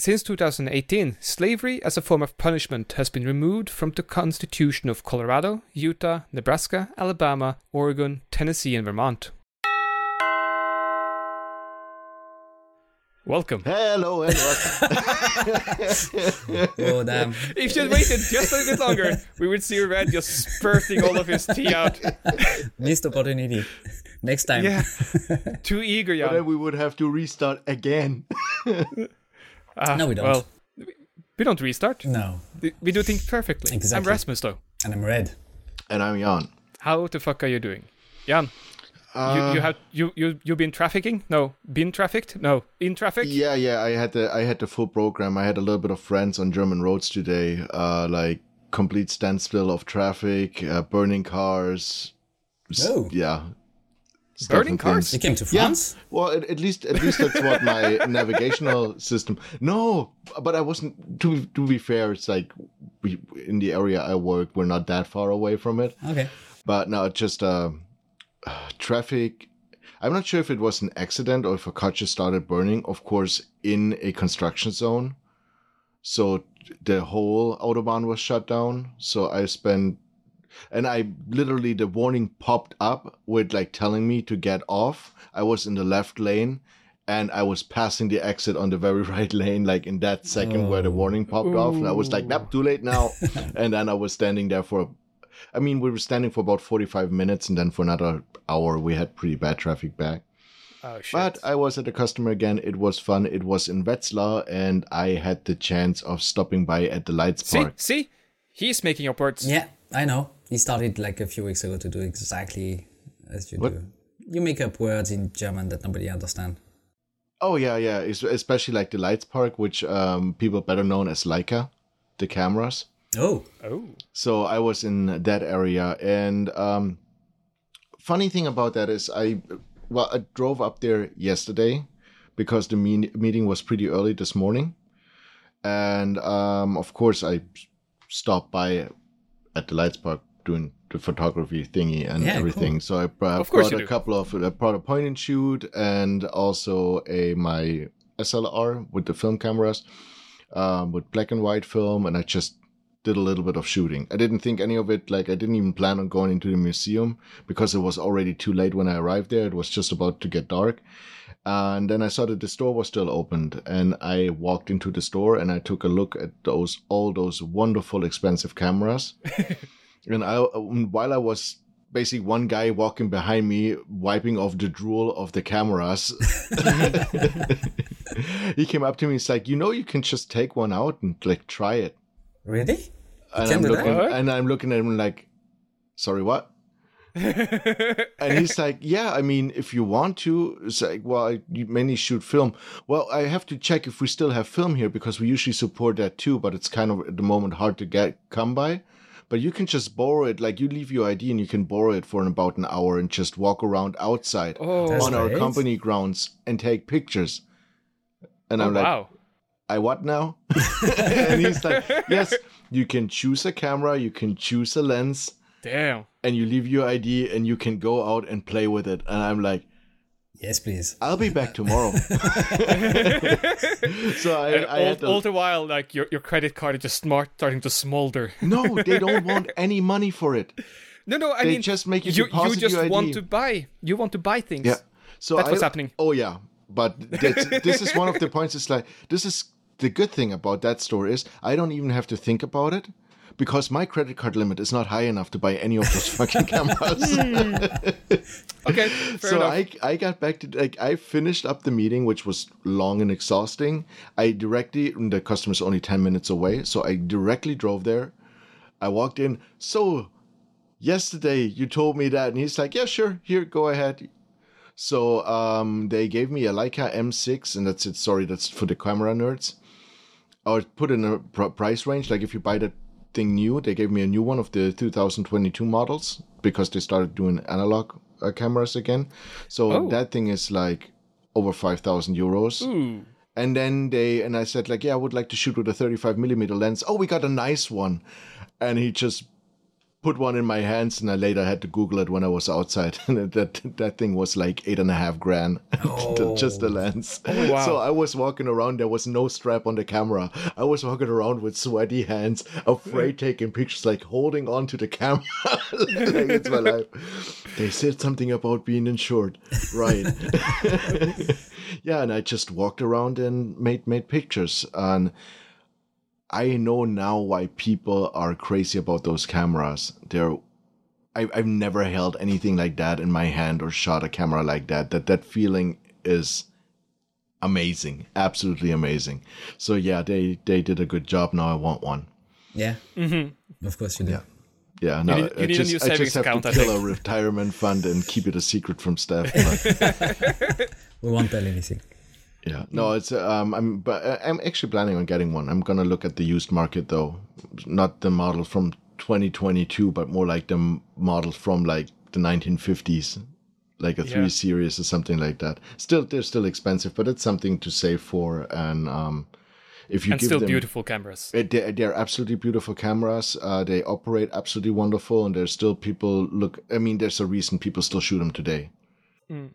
Since 2018, slavery as a form of punishment has been removed from the Constitution of Colorado, Utah, Nebraska, Alabama, Oregon, Tennessee, and Vermont. Welcome. Hello and welcome. Oh damn! If you had waited just a little bit longer, we would see Red just spurting all of his tea out. Missed opportunity. Next time. Yeah. Too eager, yeah. then we would have to restart again. Ah, No, we don't. Well, we don't restart. No, We do things perfectly. Exactly. I'm Rasmus, though. and I'm red. And I'm Jan. How the fuck are you doing? Jan, you, you have you you you been trafficking? No, been trafficked? No, in traffic? Yeah, yeah. I had the I had the full program. I had a little bit of friends on German roads today. Uh, like complete standstill of traffic, uh, burning cars. s- Oh. yeah. Stuff Burning cars? things. You came to Yeah. France? Well, at, at least at least that's what my navigational system. No, but I wasn't. To to be fair, it's like we in the area I work, we're not that far away from it. Okay. But no, just uh, traffic. I'm not sure if it was an accident or if a car just started burning. Of course, in a construction zone, so the whole autobahn was shut down. So I spent, and I literally the warning popped up with like telling me to get off. I was in the left lane. And I was passing the exit on the very right lane, like in that second where the warning popped off. And I was like, nope, too late now. and then I was standing there for I mean, we were standing for about 45 minutes, and then for another hour, we had pretty bad traffic back. Oh shit. But I was at the customer again. It was fun. It was in Wetzlar, and I had the chance of stopping by at the Leitz see, Park. see, he's making up words. Yeah, I know. He started like a few weeks ago to do exactly as you What? do. You make up words in German that nobody understands. Oh, yeah, yeah. es- Especially like the Leitz Park, which um, people better known as Leica, the cameras. Oh, Oh. So I was in that area, and um, funny thing about that is I, well, I drove up there yesterday because the mean, meeting was pretty early this morning, and um, of course I stopped by at the Leitz Park doing the photography thingy and Yeah, everything. So I brought, Of course brought a do. couple of I brought a point and shoot and also a my SLR with the film cameras, um, with black and white film, and I just did a little bit of shooting. I didn't think any of it, like, I didn't even plan on going into the museum because it was already too late when I arrived there. It was just about to get dark. And then I saw that the store was still opened, and I walked into the store and I took a look at those all those wonderful, expensive cameras. and I, uh, um, while I was basically one guy walking behind me, wiping off the drool of the cameras, he came up to me. He's like, "You know, you can just take one out and like try it." really? and I'm looking and I'm looking at him like, sorry, what? and he's like, yeah, I mean, if you want to, it's like, well, I, you mainly shoot film. Well, I have to check if we still have film here because we usually support that too, but it's kind of at the moment hard to get come by. But you can just borrow it, like you leave your ID and you can borrow it for about an hour and just walk around outside Oh, on our great. company grounds and take pictures. And oh I'm like, wow. I what now? and he's like, yes, you can choose a camera, you can choose a lens, Damn. and you leave your ID and you can go out and play with it. And I'm like, Yes, please. I'll be back tomorrow. so I, And I all, had to, all the while, like your, your credit card is just smart starting to smolder. no, they don't want any money for it. No, no, I They mean, just make you you, you just your ID. want to buy. You want to buy things. Yeah. So That's I- what's happening. Oh yeah, but that's, this is one of the points. It's like this is the good thing about that store is I don't even have to think about it because my credit card limit is not high enough to buy any of those fucking cameras. Okay, fair so enough. I I got back to like I finished up the meeting, which was long and exhausting. I directly the customer's only ten minutes away, so I directly drove there. I walked in. So yesterday you told me that, and he's like, "Yeah, sure, here, go ahead." So um, they gave me a Leica M6, and that's it. Sorry, that's for the camera nerds. I would put in a pr- price range. Like if you buy that thing new, they gave me a new one of the 2022 models because they started doing analog uh, cameras again. So Oh. that thing is like over 5,000 euros. Ooh. And then they and I said like, yeah, I would like to shoot with a 35 millimeter lens. Oh, we got a nice one, and he just put one in my hands, and I later had to Google it when I was outside, and that that thing was like eight and a half grand, just oh. the lens. Oh, wow. So I was walking around. There was no strap on the camera. I was walking around with sweaty hands, afraid taking pictures, like holding on to the camera. like it's my life. They said something about being insured, right? yeah, and I just walked around and made made pictures and. I know now why people are crazy about those cameras. They're I, I've never held anything like that in my hand or shot a camera like that. That that feeling is amazing, absolutely amazing. So yeah, they they did a good job. Now I want one. Yeah. Mm-hmm. Of course you do. Yeah. Yeah, no, need- you I need a just, new I savings just have account, to kill a retirement fund and keep it a secret from staff. We won't tell anything. Yeah, no, it's um, I'm but uh, I'm actually planning on getting one. I'm gonna look at the used market though, not the model from 2022, but more like the model from like the 1950s, like a three Yeah. series or something like that. Still, they're still expensive, but it's something to save for. And um, if you and give still them, beautiful cameras. uh, They're, they're absolutely beautiful cameras. Uh, they operate absolutely wonderful, and there's still people look. I mean, there's a reason people still shoot them today. Mm.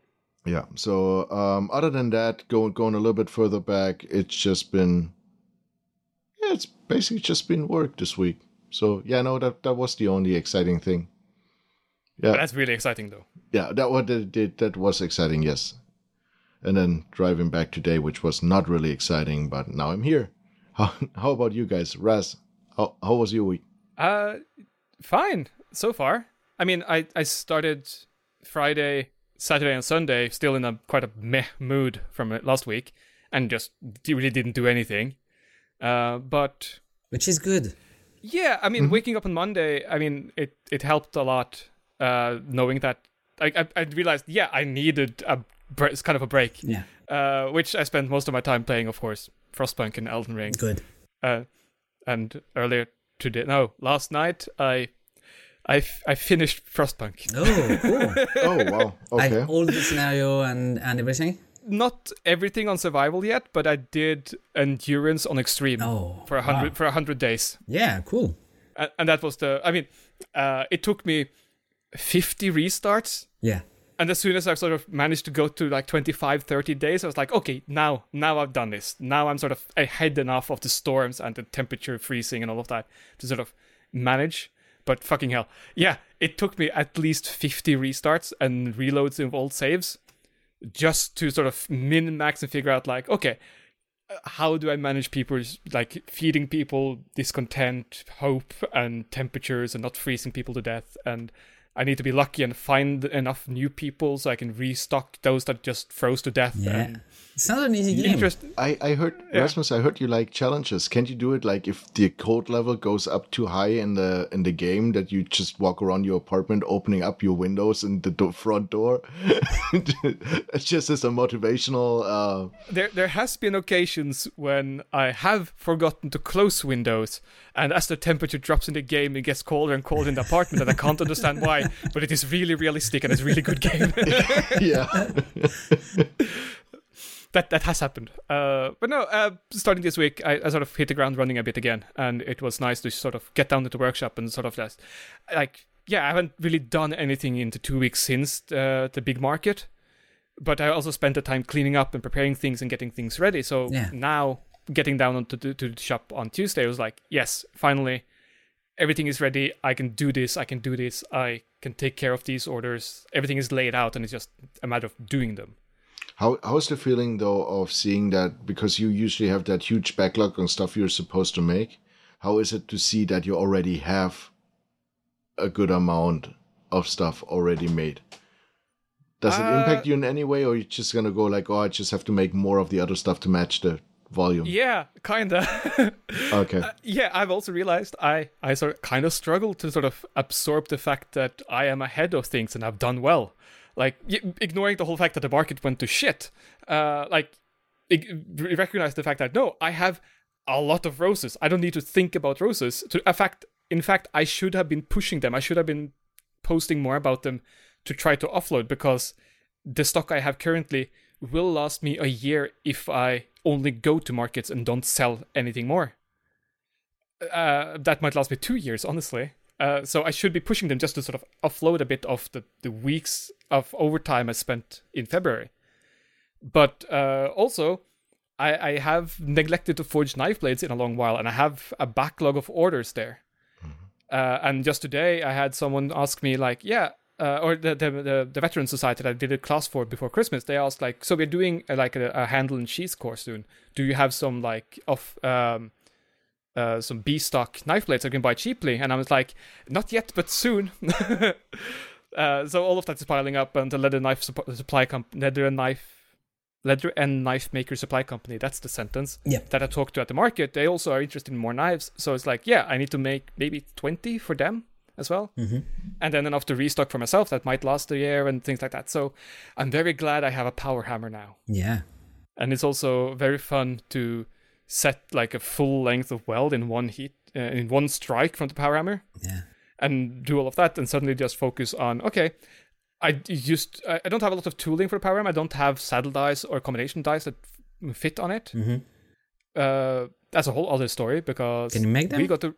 Yeah. So um, other than that, going going a little bit further back, it's just been. Yeah, it's basically just been work this week. So yeah, no, that that was the only exciting thing. Yeah, That's really exciting though. yeah, that what did that was exciting. Yes, and then driving back today, which was not really exciting, but now I'm here. How how about you guys, Raz? How how was your week? Uh, fine so far. I mean, I I started Friday, Saturday, and Sunday still in a quite a meh mood from uh, last week, and just really didn't do anything. Uh, but Which is good. yeah, I mean, waking up on Monday, I mean, it it helped a lot. Uh, knowing that I, I I realized, yeah, I needed a bre- it's kind of a break. Yeah. Uh, which I spent most of my time playing, of course, Frostpunk and Elden Ring. Good. Uh, and earlier today, no, last night, I, I, f- I finished Frostpunk. Oh, cool. Oh wow, okay. Like all the scenario and, and everything? Not everything on survival yet, but I did endurance on extreme Oh. for a hundred wow. for a hundred days, Yeah, cool. and, and that was the. I mean, uh, it took me fifty restarts Yeah. and as soon as I sort of managed to go to like 25, 30 days, I was like, okay, now, now I've done this. Now I'm sort of ahead enough of the storms and the temperature freezing and all of that to sort of manage. But fucking hell. Yeah, it took me at least 50 restarts and reloads of old saves just to sort of min max and figure out, like, okay, uh, how do I manage people's, like, feeding people discontent, hope, and temperatures and not freezing people to death? And I need to be lucky and find enough new people so I can restock those that just froze to death. Yeah. And It's not an easy game. interest. I, I heard Rasmus. I heard you like challenges. Can't you do it like if the code level goes up too high in the in the game that you just walk around your apartment opening up your windows and the do- front door? it's just as a motivational. Uh, There, there has been occasions when I have forgotten to close windows, and as the temperature drops in the game, it gets colder and colder in the apartment, and I can't understand why. But it is really realistic and it's a really good game. yeah. that that has happened. Uh, but no, uh, starting this week, I, I sort of hit the ground running a bit again, and it was nice to sort of get down to the workshop and sort of just like yeah, I haven't really done anything in the two weeks since uh, the big market, but I also spent the time cleaning up and preparing things and getting things ready. So Yeah. now getting down onto the, to the shop on Tuesday I was like, yes, finally. Everything is ready. I can do this. I can do this. I can take care of these orders. Everything is laid out, and it's just a matter of doing them. How how's the feeling though of seeing that because you usually have that huge backlog on stuff you're supposed to make? How is it to see that you already have a good amount of stuff already made? Does it Uh, impact you in any way, or you just gonna go like, oh, I just have to make more of the other stuff to match the volume? Yeah, kinda. Okay. yeah, I've also realized I I sort of kind of struggle to sort of absorb the fact that I am ahead of things and I've done well. Like y- ignoring the whole fact that the market went to shit. Uh, like recognize the fact that no, I have a lot of roses. I don't need to think about roses. To in fact, in fact, I should have been pushing them. I should have been posting more about them to try to offload because the stock I have currently will last me a year if I only go to markets and don't sell anything more. Uh, that might last me two years, honestly. Uh, so I should be pushing them just to sort of offload a bit of the, the weeks of overtime I spent in February. But uh, also, I, I have neglected to forge knife blades in a long while, and I have a backlog of orders there. Uh, and just today, I had someone ask me like, "Yeah, uh, or the, the the veteran society that I did a class for before Christmas. They asked like, so we're doing uh, like a, a handle and sheath course soon. Do you have some like of um, uh, some B stock knife blades I can buy cheaply? And I was like, not yet, but soon. uh, so all of that is piling up, and the leather knife supp- supply comp- leather and knife. Leather and knife maker supply company. That's the sentence Yeah. that I talked to at the market. They also are interested in more knives. So it's like, yeah, I need to make maybe 20 for them as well Mm-hmm. and then enough to restock for myself that might last a year and things like that. So I'm very glad I have a power hammer now. Yeah. And it's also very fun to set like a full length of weld in one heat, uh, in one strike from the power hammer Yeah. and do all of that and suddenly just focus on, okay, I used, I don't have a lot of tooling for the power hammer. I don't have saddle dies or combination dies that fit on it. Mm-hmm. Uh, that's a whole other story because Can you make them? we got to,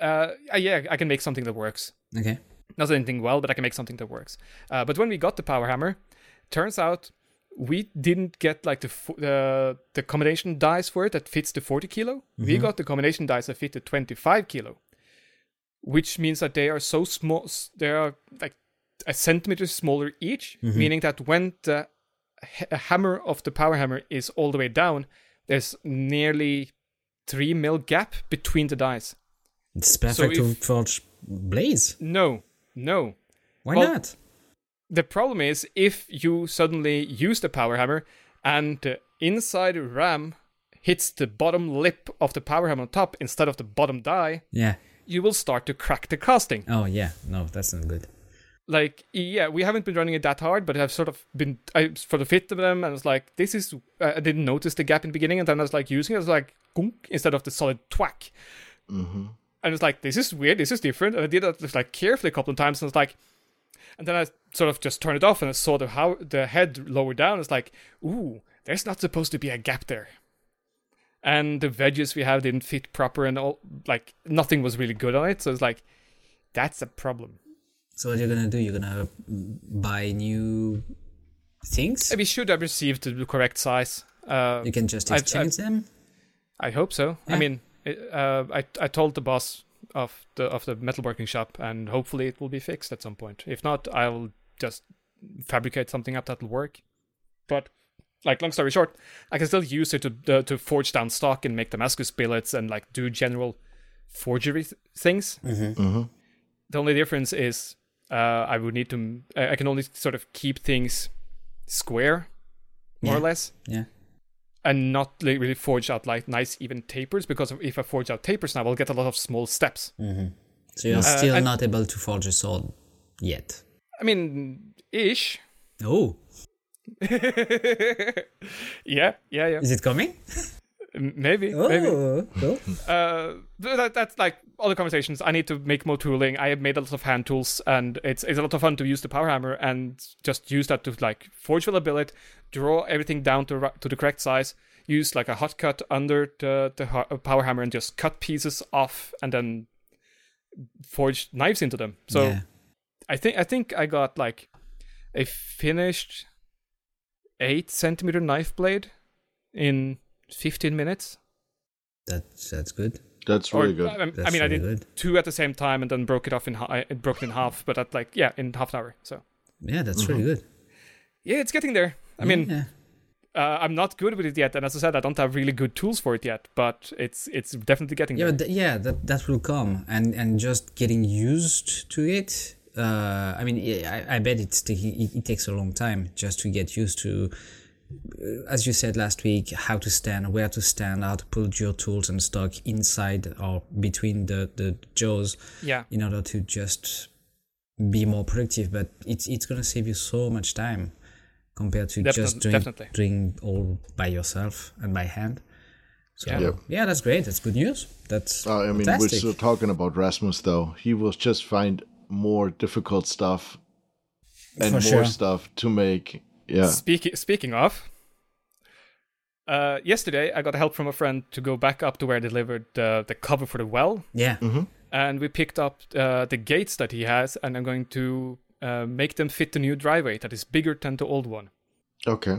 uh, uh, yeah, I can make something that works. Okay. not anything well, but I can make something that works. Uh, but when we got the power hammer, turns out we didn't get like the fo- the the combination dice for it that fits the 40 kilo. We Mhm. got the combination dice that fit the 25 kilo, which means that they are so small. They are like a centimeter smaller each, Mhm. meaning that when the ha- hammer of the power hammer is all the way down, there's nearly three mil gap between the dice. It's perfect to if- forge Blaze. No, no. Why Well, not? the problem is if you suddenly use the power hammer and the inside ram hits the bottom lip of the power hammer on top instead of the bottom die, Yeah. you will start to crack the casting. Oh yeah. No, that's not good. Like, yeah, we haven't been running it that hard, but I've sort of been I for the fit of them, and I was like, this is. Uh, I didn't notice the gap in the beginning, and then I was like using it, I was like, gunk, instead of the solid twack. hmm And it's like, this is weird, this is different. And I did that just like carefully a couple of times, and it's like, and then I sort of just turned it off, and I saw the how the head lower down. It's like, ooh, there's not supposed to be a gap there. And the wedges we have didn't fit proper, and all like nothing was really good on it. So it's like, that's a problem. So what you're gonna do? You're gonna buy new things? We should have received the correct size. Uh, You can just I've- exchange them. I hope so. I mean, uh, I I told the boss of the of the metalworking shop, and hopefully it will be fixed at some point. If not, I'll just fabricate something up that'll work. But like, long story short, I can still use it to uh, to forge down stock and make Damascus billets and like do general forgery th- things. Mm-hmm. hmm The only difference is uh, I would need to. I I can only sort of keep things square, more or less Yeah. And not li- really forge out like nice even tapers because if I forge out tapers now, I'll get a lot of small steps. Mm-hmm. So you're Uh, still and- not able to forge a sword yet. I mean, ish. Oh, yeah, yeah, yeah. is it coming? M- Maybe, maybe. Oh, cool. Uh, that, that's like other conversations. I need to make more tooling. I have made a lot of hand tools, and it's it's a lot of fun to use the power hammer and just use that to like forge with a billet, draw everything down to to the correct size. Use like a hot cut under the the power hammer and just cut pieces off, and then forge knives into them. So yeah. I think I think I got like a finished eight centimeter knife blade in fifteen minutes. that's that's good. That's Or- really good. I, I That's mean, I did good. two at the same time and then broke it off in ha- I broke it in half, but at like yeah, in half an hour. So Yeah, that's mm-hmm. really good. yeah, it's getting there. I mean, yeah. uh, I'm not good with it yet, and as I said, I don't have really good tools for it yet, but it's it's definitely getting yeah, th- yeah, that that will come, and and just getting used to it. Uh, I mean, I, I bet it's t- it, it takes a long time just to get used to, uh, as you said last week, how to stand, where to stand, how to put your tools and stock inside or between the the jaws yeah, in order to just be more productive. But it's it's gonna save you so much time compared to Defin- just doing definitely. doing all by yourself and by hand. So Yeah. Yep. yeah, that's great. That's good news. That's Uh, I mean, fantastic. we're still talking about Rasmus, though. He will just find more difficult stuff and For more sure. stuff to make. Yeah. Speaking speaking of, uh, yesterday I got help from a friend to go back up to where I delivered uh, the cover for the well, yeah. hmm and we picked up uh, the gates that he has, and I'm going to uh, make them fit the new driveway that is bigger than the old one, Okay.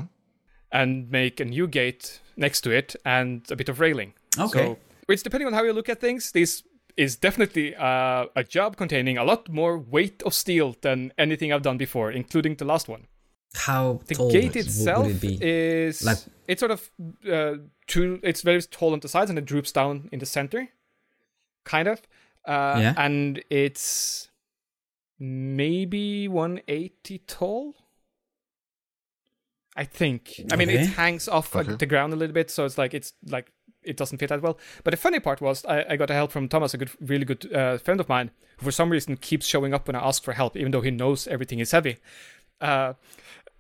and make a new gate next to it and a bit of railing. Okay. So, which, depending on how you look at things, this is definitely uh, a job containing a lot more weight of steel than anything I've done before, including the last one. How The tall gate would- would itself it be? is Like- it's sort of uh, true. It's very tall on the sides and it droops down in the center, kind of. Uh, Yeah. And it's maybe 180 tall. I think. I mean, Okay. it hangs off Okay. the ground a little bit, so it's like it's like it doesn't fit that well. But the funny part was I, I got a help from Thomas, a good, really good uh, friend of mine, who for some reason keeps showing up when I ask for help, even though he knows everything is heavy. Uh,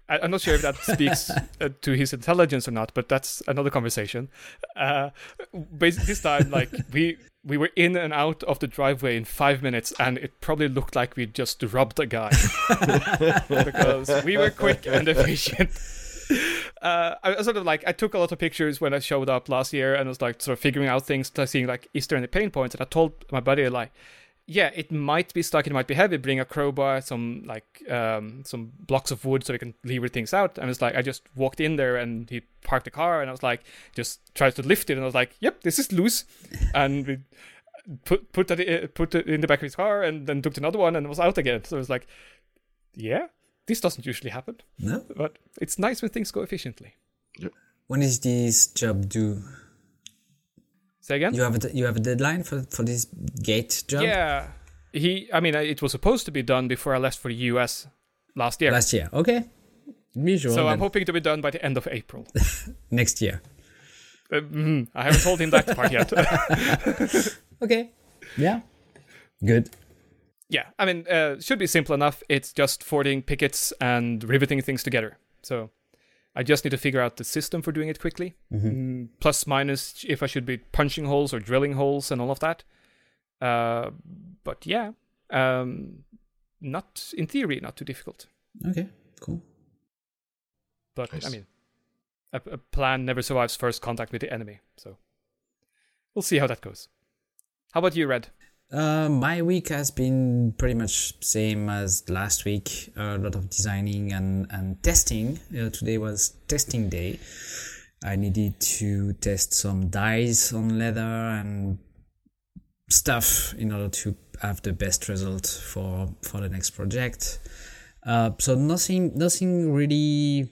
I, I'm not sure if that speaks uh, to his intelligence or not, but that's another conversation. Uh, this time, like we we were in and out of the driveway in five minutes, and it probably looked like we just robbed a guy because we were quick and efficient. Uh, I sort of like I took a lot of pictures when I showed up last year, and I was like sort of figuring out things, seeing like is there any pain points, and I told my buddy like yeah, it might be stuck, it might be heavy. Bring a crowbar, some like um, some blocks of wood so we can lever things out. And it's like I just walked in there and he parked the car and I was like, just tried to lift it and I was like, yep, this is loose. and we put put that i- put it in the back of his car and then took another one and it was out again. So it was like, yeah, this doesn't usually happen, No. but it's nice when things go efficiently. When is this job due? Say again. You have a you have a deadline for for this gate job? Yeah, he. I mean, it was supposed to be done before I left for the U.S. last year. Last year. Okay. Visual. so I'm hoping to be done by the end of April. next year. Uh, mm, I haven't told him that part yet. Okay. Yeah. Good. yeah, I mean, uh, should be simple enough. It's just fording pickets and riveting things together. So I just need to figure out the system for doing it quickly. Mm, plus, minus, if I should be punching holes or drilling holes and all of that. Uh, but yeah, um, not in theory, not too difficult. Okay. Cool. But I mean, a, a plan never survives first contact with the enemy. So we'll see how that goes. How about you, Red? Uh, my week has been pretty much same as last week. a lot of designing and and testing. Uh, today was testing day. I needed to test some dyes on leather and stuff in order to have the best result for for the next project. Uh, so nothing nothing really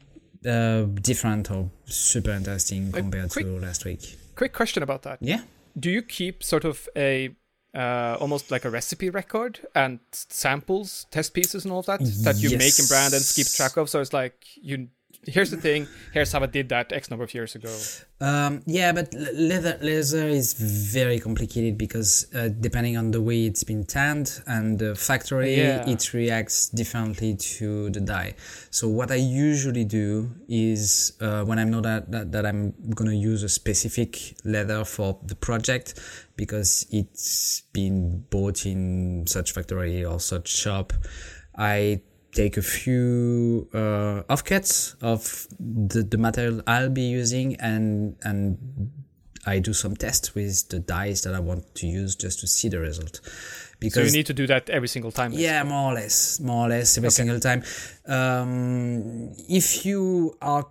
uh, different or super interesting compared quick- to last week. Quick question about that. Yeah. Do you keep sort of a uh, almost like a recipe record and samples, test pieces, and all of that that you make and brand and keep track of? So it's like you. Here's the thing. Here's how I did that X number of years ago. Um, yeah, but leather leather is very complicated because uh, depending on the way it's been tanned and the factory, Yeah. it reacts differently to the dye. So what I usually do is uh, when I know that, that that I'm gonna use a specific leather for the project because it's been bought in such factory or such shop, I take a few uh, offcuts of the, the material I'll be using and and I do some tests with the dyes that I want to use just to see the result. So Because you need to do that every single time. yeah, more or less, more or less every single time. Um, if you are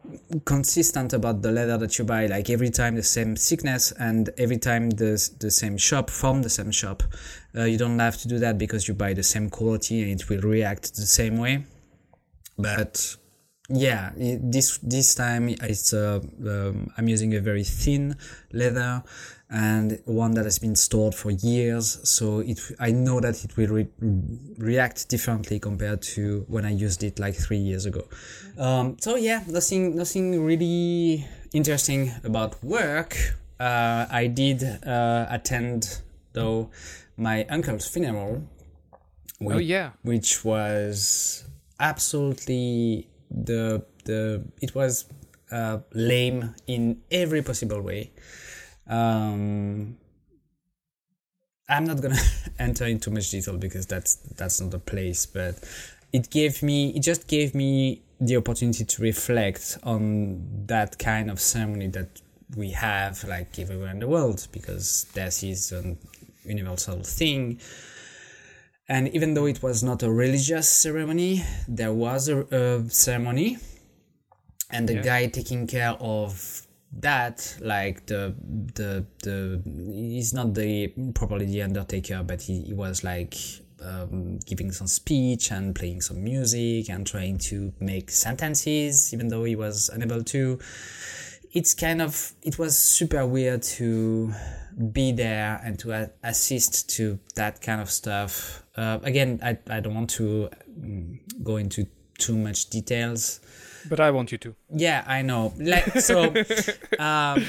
consistent about the leather that you buy, like every time the same thickness and every time the the same shop from the same shop, uh, you don't have to do that because you buy the same quality and it will react the same way. But yeah, this this time it's uh, um, I'm using a very thin leather and one that has been stored for years, so it I know that it will re- react differently compared to when I used it like three years ago. Um, so yeah, nothing nothing really interesting about work. Uh, I did uh, attend though my uncle's funeral. Oh yeah. which was absolutely the the it was uh, lame in every possible way. Um, I'm not gonna enter into much detail because that's that's not the place, but it gave me it just gave me the opportunity to reflect on that kind of ceremony that we have like everywhere in the world because death is an universal thing. And even though it was not a religious ceremony, there was a, a ceremony, and the Yeah. guy taking care of that, like the the the, he's not the properly the undertaker, but he, he was like um, giving some speech and playing some music and trying to make sentences, even though he was unable to. It's kind of it was super weird to be there and to assist to that kind of stuff. Uh, again I, I don't want to mm, go into too much details But I want you to. yeah i know like so um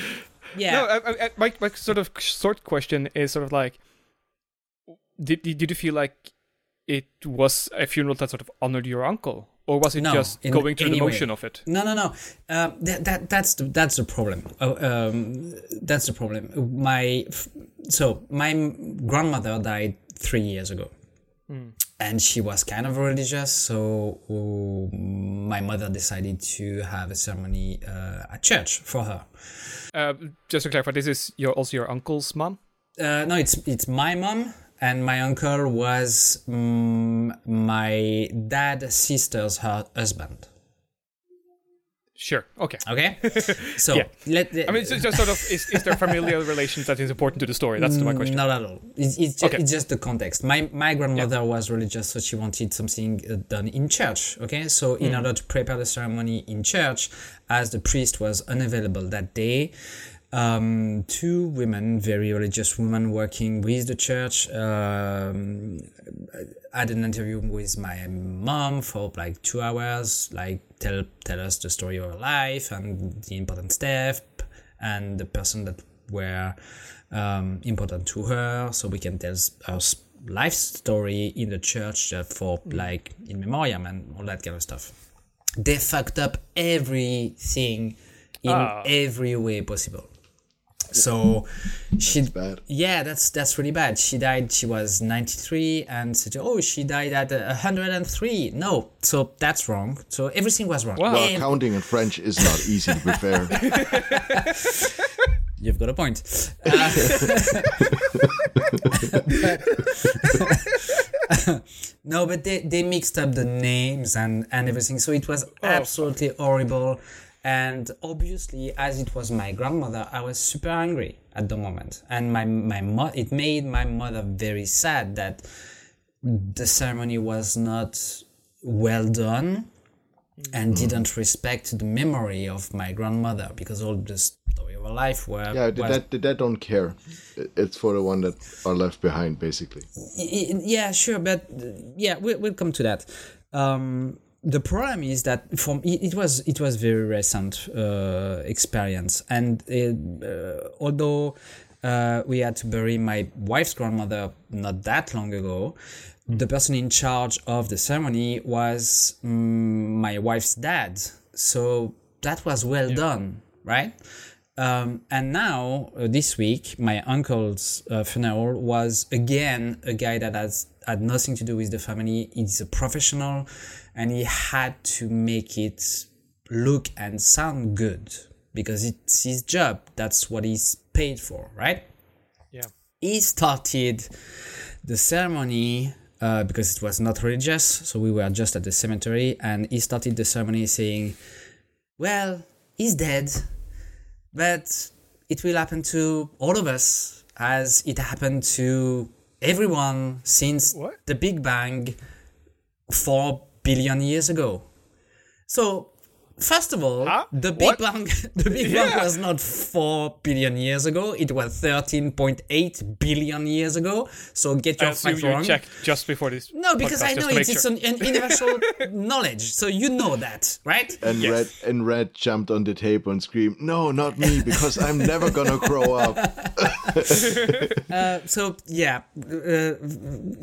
yeah No, I, I, my my sort of short question is sort of like, did did did you feel like it was a funeral that sort of honored your uncle, or was it No, just in going through the way. motion of it? No, no, no. Um, that, that that's the that's the problem. Oh, um, that's the problem. My f- so my m- grandmother died three years ago, and she was kind of religious. So uh, my mother decided to have a ceremony uh, at church for her. Uh, just to clarify, this is your also your uncle's mom. Uh, no, it's it's my mom and my uncle was mm, my dad's sister's hu- husband. Sure. Okay. Okay, so Yeah. let I mean, it's just sort of is, is there familial relations that is important to the story? That's my question. Not at all. It's, it's, ju- Okay. it's just the context. My my grandmother was religious, so she wanted something uh, done in church. Okay, so in order to prepare the ceremony in church, as the priest was unavailable that day, um, two women, very religious women working with the church, um, had an interview with my mom for like two hours, like tell tell us the story of her life and the important step and the person that were um, important to her, so we can tell her life story in the church for like in memoriam and all that kind of stuff. They fucked up everything in Ah. every way possible. So she bad. yeah, that's that's really bad. She died. She was ninety three, and said, "Oh, she died at hundred and three. No, so that's wrong. So everything was wrong. Wow. Well, Ev- counting in French is not easy, to be fair. You've got a point. Uh, no, but they, they mixed up the names and, and everything. So it was absolutely horrible. And obviously, as it was my grandmother, I was super angry at the moment. And my, my mo- it made my mother very sad that the ceremony was not well done and didn't respect the memory of my grandmother because all the story of her life were Yeah, was- the dead don't care. It's for the one that are left behind, basically. Yeah sure but yeah we'll, we'll come to that um, the problem is that from it, it was it was very recent uh, experience. And uh, uh, although uh, we had to bury my wife's grandmother not that long ago the person in charge of the ceremony was mm, my wife's dad. So that was well done right? Um, and now, uh, this week, my uncle's uh, funeral was again a guy that has had nothing to do with the family. He's a professional and he had to make it look and sound good because it's his job. That's what he's paid for, right? Yeah. he started the ceremony uh, because it was not religious, so we were just at the cemetery, and he started the ceremony saying, "Well, he's dead, but it will happen to all of us, as it happened to everyone since What? the Big Bang four billion years ago." So. First of all, Huh? the Big What? Bang the Big Bang was not 4 billion years ago, it was 13.8 billion years ago. So get I your assume facts you wrong. checked just before this. No, because podcast, I know to it's, make it's an, an universal knowledge. So you know that, right? And Yes. Red and Red jumped on the table and screamed, "No, not me! Because I'm never gonna grow up." So yeah, uh,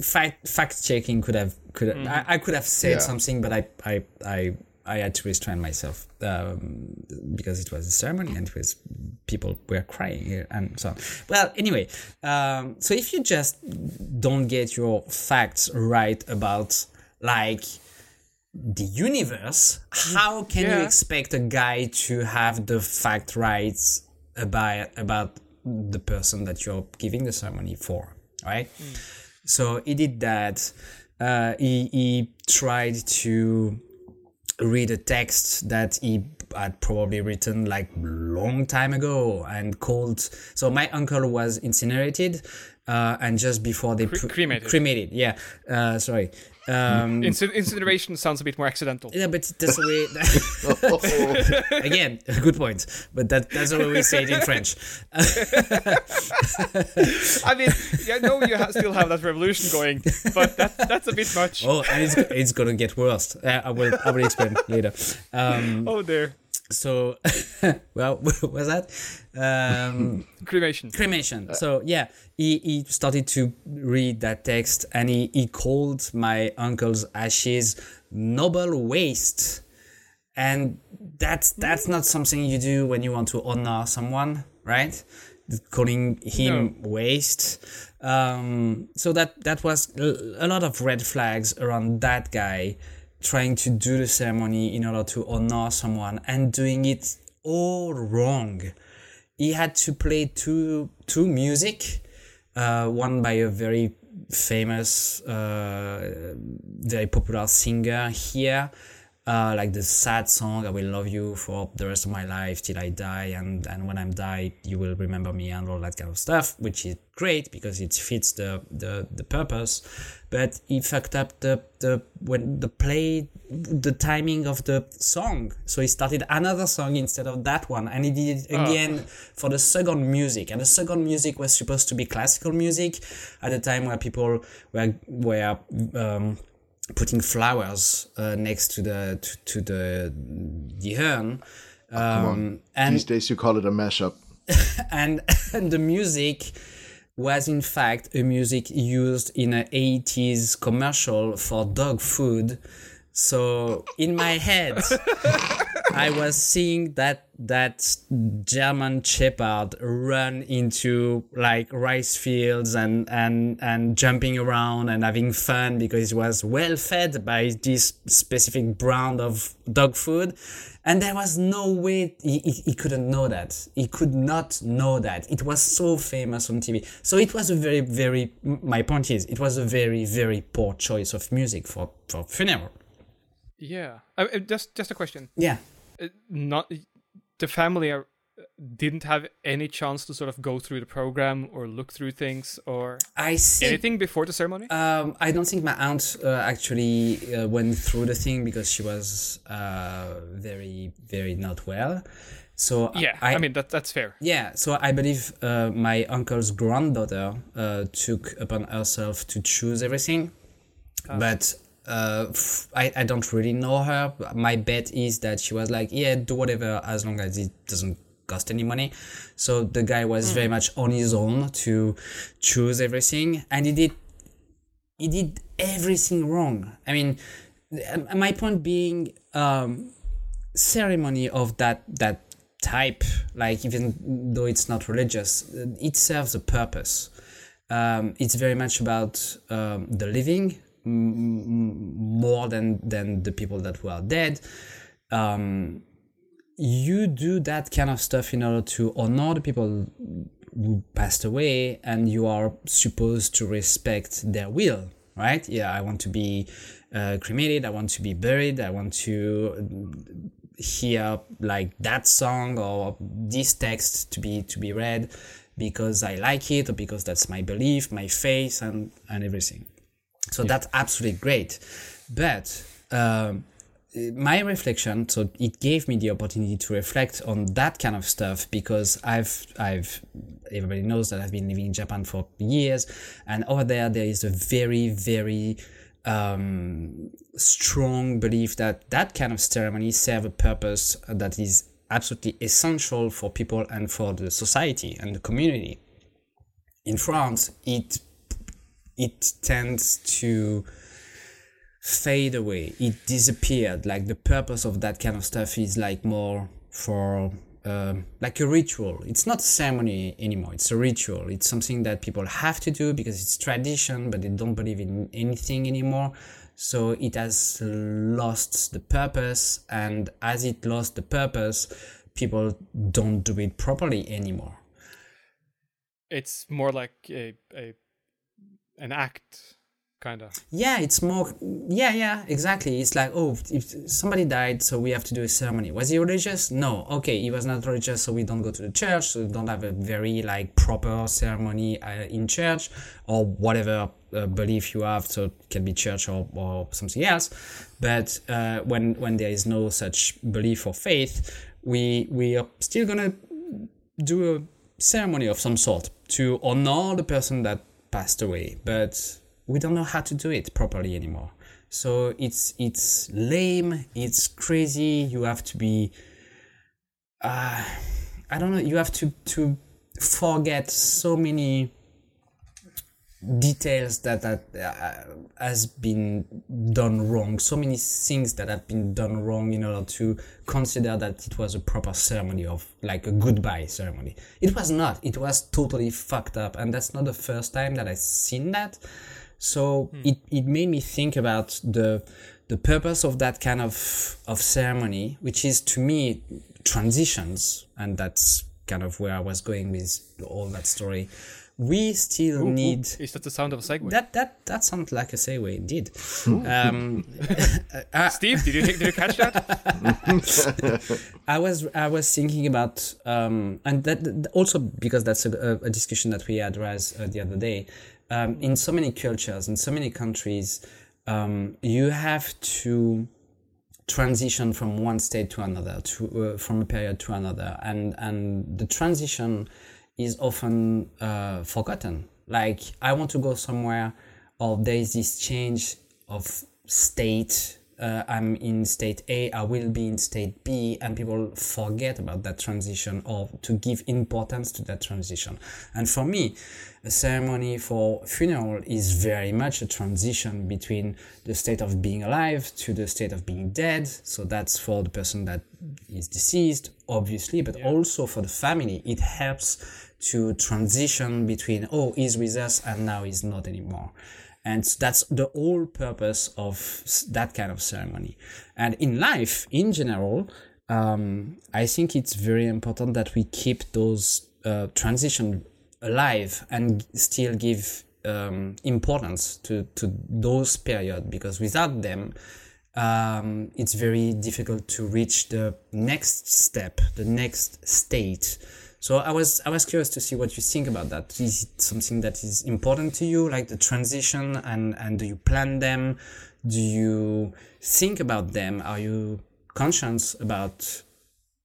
fact fact checking could have could have, I, I could have said Yeah. something, but I I I. I had to restrain myself um, because it was a ceremony and it was people were crying and so on. Well, anyway, um, so if you just don't get your facts right about like the universe, how can you expect a guy to have the fact right about about the person that you're giving the ceremony for? right? So he did that. Uh, he, he tried to read a text that he had probably written like long time ago and called. So my uncle was incinerated, uh, and just before they Cre- cremated. cremated, yeah. Uh, sorry. Um, Inci- incineration sounds a bit more accidental. yeah, but that's the way. again, a good point. But that that's the way we say it in French. I mean, yeah, I know you ha- still have that revolution going, but that, that's a bit much. Oh, and it's it's gonna get worse. Uh, I will I will explain later. Um, Oh dear. So, well, what was that? Um, Cremation. cremation. So yeah, he, he started to read that text and he, he called my uncle's ashes noble waste. And that's that's not something you do when you want to honor someone, right? Calling him waste. Um, so that that was a lot of red flags around that guy trying to do the ceremony in order to honor someone and doing it all wrong. He had to play two two music, uh, one by a very famous, uh, very popular singer here, uh, like the sad song "I will love you for the rest of my life till I die," and and when I'm die, you will remember me and all that kind of stuff, which is great because it fits the the the purpose. But he fucked up the the when the play the timing of the song, so he started another song instead of that one, and he did it again for the second music. And the second music was supposed to be classical music at a time where people were were um, putting flowers uh, next to the to, to the the urn. Um, and These days you call it a mashup. and, and the music was in fact a music used in an 80s commercial for dog food so in my head i was seeing that that german shepherd run into like rice fields and and and jumping around and having fun because he was well fed by this specific brand of dog food. And there was no way he, he, he couldn't know that. He could not know that. It was so famous on tv so it was a very very my point is it was a very very poor choice of music for for funeral. Yeah. Uh, uh, just just a question. yeah. Uh, not the family are, didn't have any chance to sort of go through the program or look through things or i see anything before the ceremony. Um, I don't think my aunt uh, actually uh, went through the thing because she was uh, very, very not well. So yeah, I, I, mean that that's fair. yeah. So I believe uh, my uncle's granddaughter uh, took upon herself to choose everything, but uh, I I don't really know her. My bet is that she was like, yeah, do whatever as long as it doesn't cost any money. So the guy was very much on his own to choose everything, and he did he did everything wrong. I mean, my point being, um, ceremony of that that type, like even though it's not religious, it serves a purpose. Um, it's very much about um, the living more than than the people that were dead. Um, you do that kind of stuff in order to honor the people who passed away and you are supposed to respect their will right yeah i want to be uh, cremated i want to be buried i want to hear like that song or this text to be to be read because i like it or because that's my belief my faith and and everything so that's absolutely great. But um, my reflection so it gave me the opportunity to reflect on that kind of stuff because i've i've everybody knows that i've been living in japan for years and over there there is a very very um, strong belief that that kind of ceremony serve a purpose that is absolutely essential for people and for the society and the community. In france it it tends to fade away. It disappeared. Like the purpose of that kind of stuff is like more for um, like a ritual. It's not a ceremony anymore. It's a ritual. It's something that people have to do because it's tradition but they don't believe in anything anymore. So it has lost the purpose and as it lost the purpose people don't do it properly anymore. It's more like a a an act, kind of. Yeah, it's more. Yeah, yeah, exactly. It's like, oh, if somebody died, so we have to do a ceremony. Was he religious? No. Okay, he was not religious, so we don't go to the church. So we don't have a very like proper ceremony uh, in church or whatever uh, belief you have. So it can be church or, or something else. But uh, when when there is no such belief or faith, we we are still gonna do a ceremony of some sort to honor the person that passed away, but we don't know how to do it properly anymore. So it's it's lame, it's crazy. You have to be, uh, I don't know. You have to to forget so many details that that uh, has been done wrong. So many things that have been done wrong in order to consider that it was a proper ceremony of like a goodbye ceremony. It was not. It was totally fucked up and that's not the first time that i've seen that. So it, it made me think about the the purpose of that kind of of ceremony which is to me transitions and that's kind of where i was going with all that story we still Ooh, need ooh, Is that the sound of a segue? that that that sounds like a segue indeed. Um, Steve, did you did you catch that? I was I was thinking about um, and that, that- also because that's a, a discussion that we had Raz uh, the other day. Um, in so many cultures, in so many countries, um, you have to transition from one state to another, to uh, from a period to another, and and the transition is often uh, forgotten. Like I want to go somewhere, or there is this change of state. Uh, I'm in state A, I will be in state B, and people forget about that transition or to give importance to that transition. And for me, a ceremony for funeral is very much a transition between the state of being alive to the state of being dead. So that's for the person that is deceased, obviously, but also for the family. It helps to transition between, oh, he's with us and now he's not anymore. And that's the whole purpose of that kind of ceremony. And in life, in general, um, I think it's very important that we keep those uh, transition alive and still give um, importance to, to those periods because without them, um, it's very difficult to reach the next step, the next state. So I was I was curious to see what you think about that. Is it something that is important to you, like the transition, and and do you plan them? Do you think about them? Are you conscious about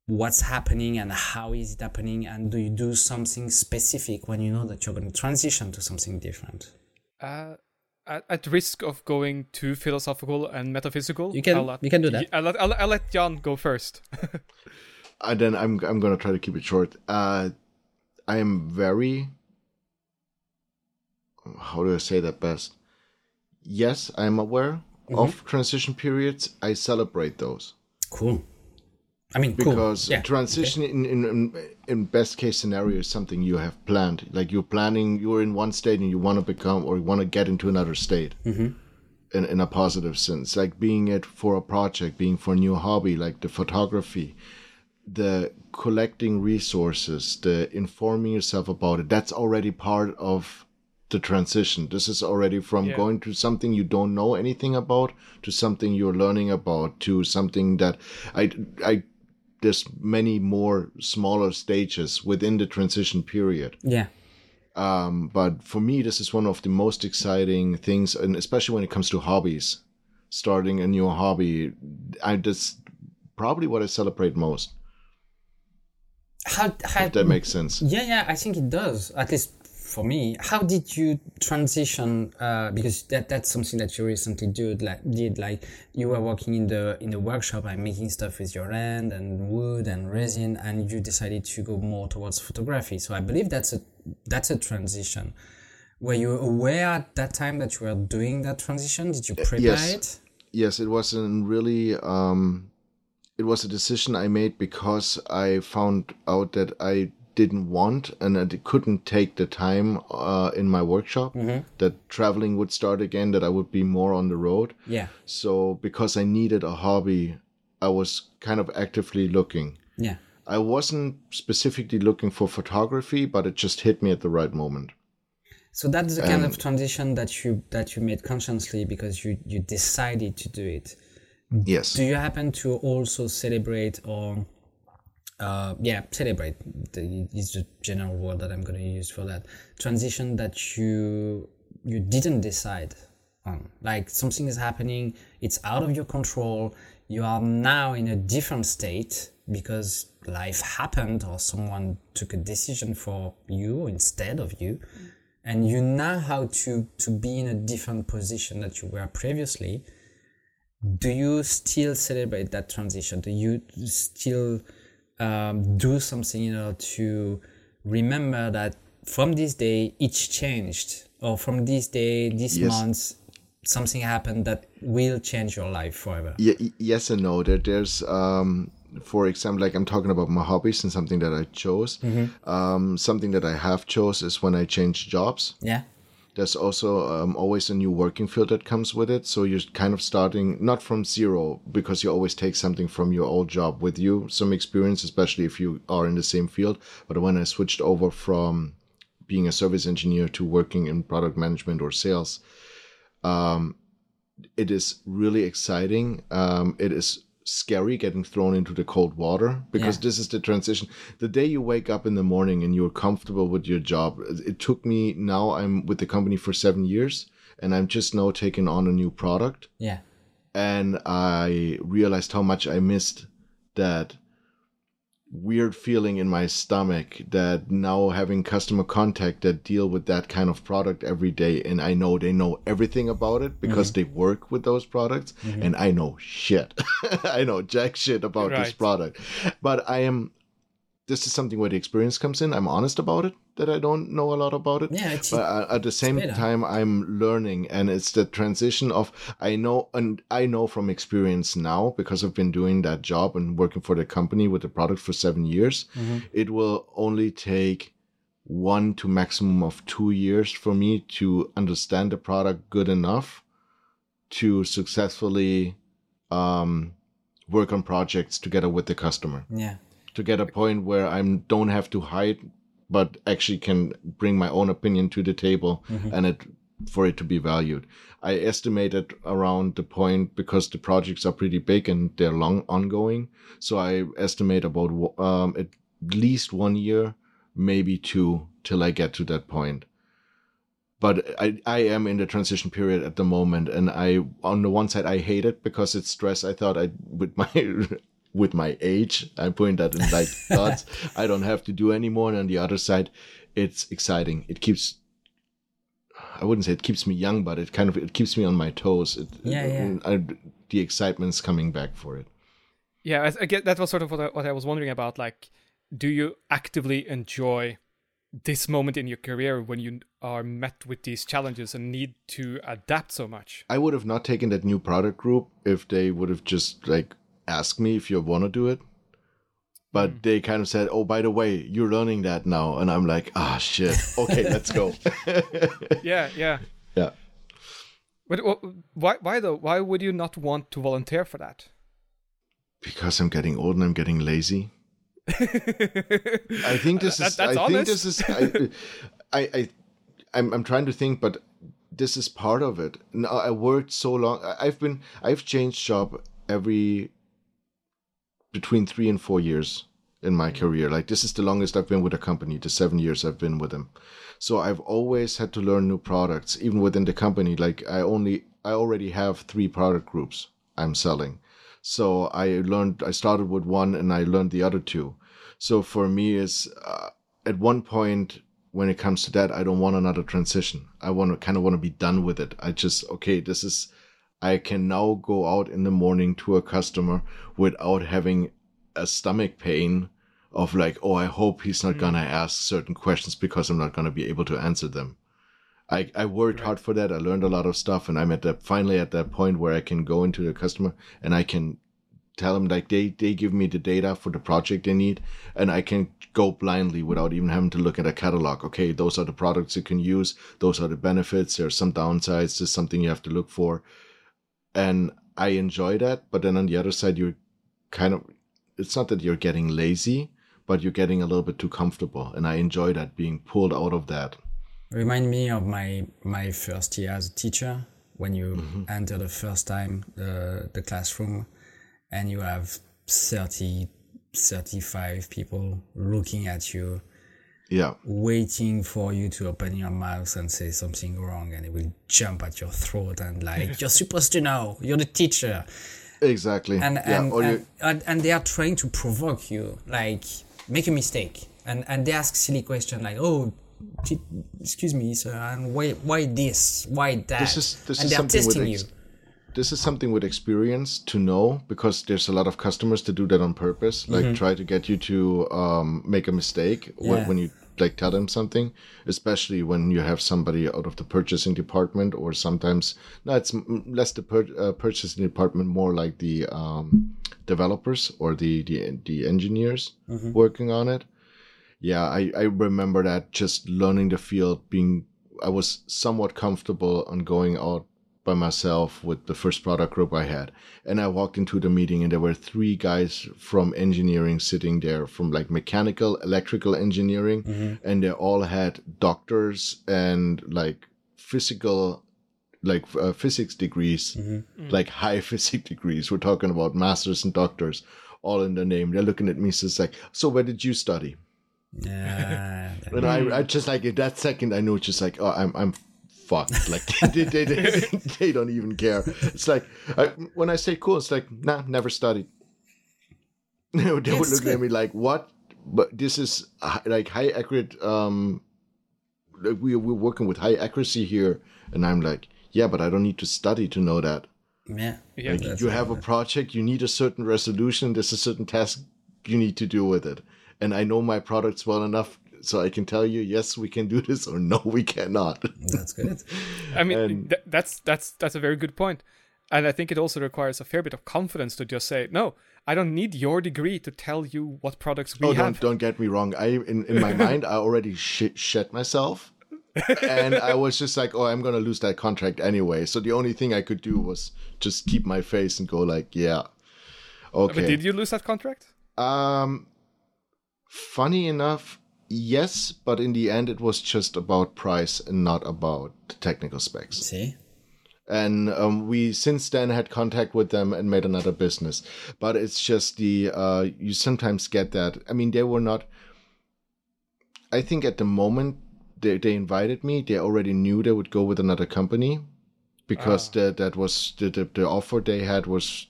what's happening and how is it happening? And do you do something specific when you know that you're going to transition to something different? Uh, at, at risk of going too philosophical and metaphysical, You can- let, you can do that. I'll let, I'll, I'll let Jan go first. and then I'm I'm gonna try to keep it short. Uh, I am very. How do I say that best? Yes, I am aware of transition periods. I celebrate those Cool. I mean, cool. because Yeah. transition in, in in in best case scenario is something you have planned. Like you're planning, you're in one state and you want to become or you want to get into another state. In, in a positive sense, like being it for a project, being for a new hobby, like the photography, the collecting resources, the informing yourself about it, that's already part of the transition. This is already from Yeah. going to something you don't know anything about to something you're learning about to something that I, I, there's many more smaller stages within the transition period. Yeah. Um, but for me, this is one of the most exciting things, and especially when it comes to hobbies, starting a new hobby. I that's probably what I celebrate most. How, how that makes sense. Yeah, yeah, I think it does. At least for me. How did you transition? Uh, because that that's something that you recently did. Like did like you were working in the in the workshop and making stuff with your hand and wood and resin, and you decided to go more towards photography. So I believe that's a that's a transition. Were you aware at that time that you were doing that transition? Did you prepare yes. it? Yes, it wasn't really. Um, it was a decision I made because I found out that I didn't want and I couldn't take the time uh, in my workshop. That traveling would start again. That I would be more on the road. Yeah, So because I needed a hobby, I was kind of actively looking. yeah. I wasn't specifically looking for photography, but it just hit me at the right moment. So that's the kind of transition that you that you made consciously because you you decided to do it. Yes. Do you happen to also celebrate or uh, yeah, celebrate the, is the general word that I'm going to use for that transition that you you didn't decide on. Like something is happening, it's out of your control. You are now in a different state because life happened or someone took a decision for you instead of you and you know how to to be in a different position that you were previously do you still celebrate that transition do you still um, do something in order to remember that from this day it's changed or from this day this Yes. month something happened that will change your life forever y- yes and no. There, there's, um, for example, like I'm talking about my hobbies and something that I chose. Um, something that I have chose is when I change jobs. yeah There's also um, always a new working field that comes with it. So you're kind of starting not from zero because you always take something from your old job with you, some experience, especially if you are in the same field. But when I switched over from being a service engineer to working in product management or sales, um, it is really exciting. Um, it is scary getting thrown into the cold water because Yeah. this is the transition. The day you wake up in the morning and you're comfortable with your job, it took me now, I'm with the company for seven years and I'm just now taking on a new product. yeah And I realized how much I missed that weird feeling in my stomach that now having customer contact that deal with that kind of product every day and I know they know everything about it because mm-hmm. they work with those products mm-hmm. and I know shit. I know jack shit about this product. But I am this is something where the experience comes in. I'm honest about it that I don't know a lot about it. Yeah, it's- but uh, at the same time I'm learning and it's the transition of I know and I know from experience now because I've been doing that job and working for the company with the product for 7 years. It will only take one to maximum of 2 years for me to understand the product good enough to successfully um work on projects together with the customer yeah to get a point where I don't have to hide, but actually can bring my own opinion to the table and it for it to be valued. I estimated around the point because the projects are pretty big and they're long ongoing. So I estimate about um, at least one year, maybe two, till I get to that point. But I, I am in the transition period at the moment, and I on the one side I hate it because it's stress. I thought I with my with my age, I'm putting that in like thoughts. I don't have to do anymore. And on the other side, it's exciting. It keeps I wouldn't say it keeps me young, but it kind of it keeps me on my toes. It, Yeah, yeah. I, the excitement's coming back for it. Yeah, I, I get that was sort of what I, what I was wondering about. Like, do you actively enjoy this moment in your career when you are met with these challenges and need to adapt so much? I would have not taken that new product group if they would have just like asked me if you want to do it. But they kind of said, "Oh, by the way, you're learning that now," and I'm like, "Ah, shit. Okay, let's go." Yeah, yeah. yeah. But why, why though? Why would you not want to volunteer for that? Because I'm getting old and I'm getting lazy. I think this That- is. that's I think this is. I, I, I, I'm, I'm trying to think, but this is part of it. No, I worked so long. I've been. I've changed job every between three and four years in my career. Like this is the longest I've been with a company. The seven years I've been with them. So I've always had to learn new products, even within the company. Like I only, I already have three product groups I'm selling. So I learned, I started with one and I learned the other two. So for me, is uh, at one point when it comes to that, I don't want another transition. I want to kind of want to be done with it. I just, okay, this is, I can now go out in the morning to a customer without having a stomach pain of like, oh, I hope he's not hmm. gonna ask certain questions because I'm not gonna be able to answer them. I, I worked hard for that. I learned a lot of stuff, and I'm at that finally at that point where I can go into the customer and I can tell them like they they give me the data for the project they need, and I can go blindly without even having to look at a catalog. Okay, those are the products you can use. Those are the benefits. There are some downsides. There's something you have to look for, and I enjoy that. But then on the other side, you're kind of it's not that you're getting lazy, but you're getting a little bit too comfortable, and I enjoy that being pulled out of that Remind me of my my first year as a teacher when you mm-hmm. enter the first time the the classroom and you have 30 35 people looking at you Yeah. waiting for you to open your mouth and say something wrong and it will jump at your throat and like you're supposed to know you're the teacher Exactly. and yeah. and, you- and, and and they are trying to provoke you like make a mistake and and they ask silly question like oh excuse me sir and why why this why that this is this and is they are something with testing you ex- this is something with experience to know because there's a lot of customers to do that on purpose like try to get you to um, make a mistake Mm-hmm. Yeah. when you like tell them something especially when you have somebody out of the purchasing department or sometimes no it's less the pur- uh, purchasing department more like the um, developers or the the, the engineers Mm-hmm. working on it yeah I, I remember that just learning the field being i was somewhat comfortable on going out by myself with the first product group i had. And i walked into the meeting and there were three guys from engineering sitting there from like mechanical electrical engineering mm-hmm. and they all had doctors and like physical like uh, physics degrees mm-hmm. mm. like high physics degrees. We're talking about masters and doctors all in the name. They're looking at me so it's like so where did you study? Yeah and I, I just like at that second, I know just like, oh, I'm, I'm fucked. Like they, they, they, they don't even care. It's like I, when I say cool, it's like, nah, never studied. they were Yes. looking at me like, what? But this is like high accurate. Um, like we we're working with high accuracy here, and I'm like, yeah, but I don't need to study to know that. yeah Yeah. Like you have a project, you need a certain resolution. There's a certain task you need to do with it, and I know my products well enough, so I can tell you, yes, we can do this, or no, we cannot. that's good I mean, And- th- that's that's that's a very good point, and I think it also requires a fair bit of confidence to just say, "No, I don't need your degree to tell you what products we oh, have." don't don't get me wrong. I in in my mind, I already shit shed myself. and I was just like, oh, I'm gonna lose that contract anyway. So the only thing I could do was just keep my face and go like, yeah, okay. But did you lose that contract? Um, funny enough, yes, but in the end, it was just about price and not about the technical specs. see And um, we since then had contact with them and made another business. But it's just the uh, you sometimes get that. I mean, they were not. I think at the moment they they invited me, they already knew they would go with another company because the, that was the, the the offer they had was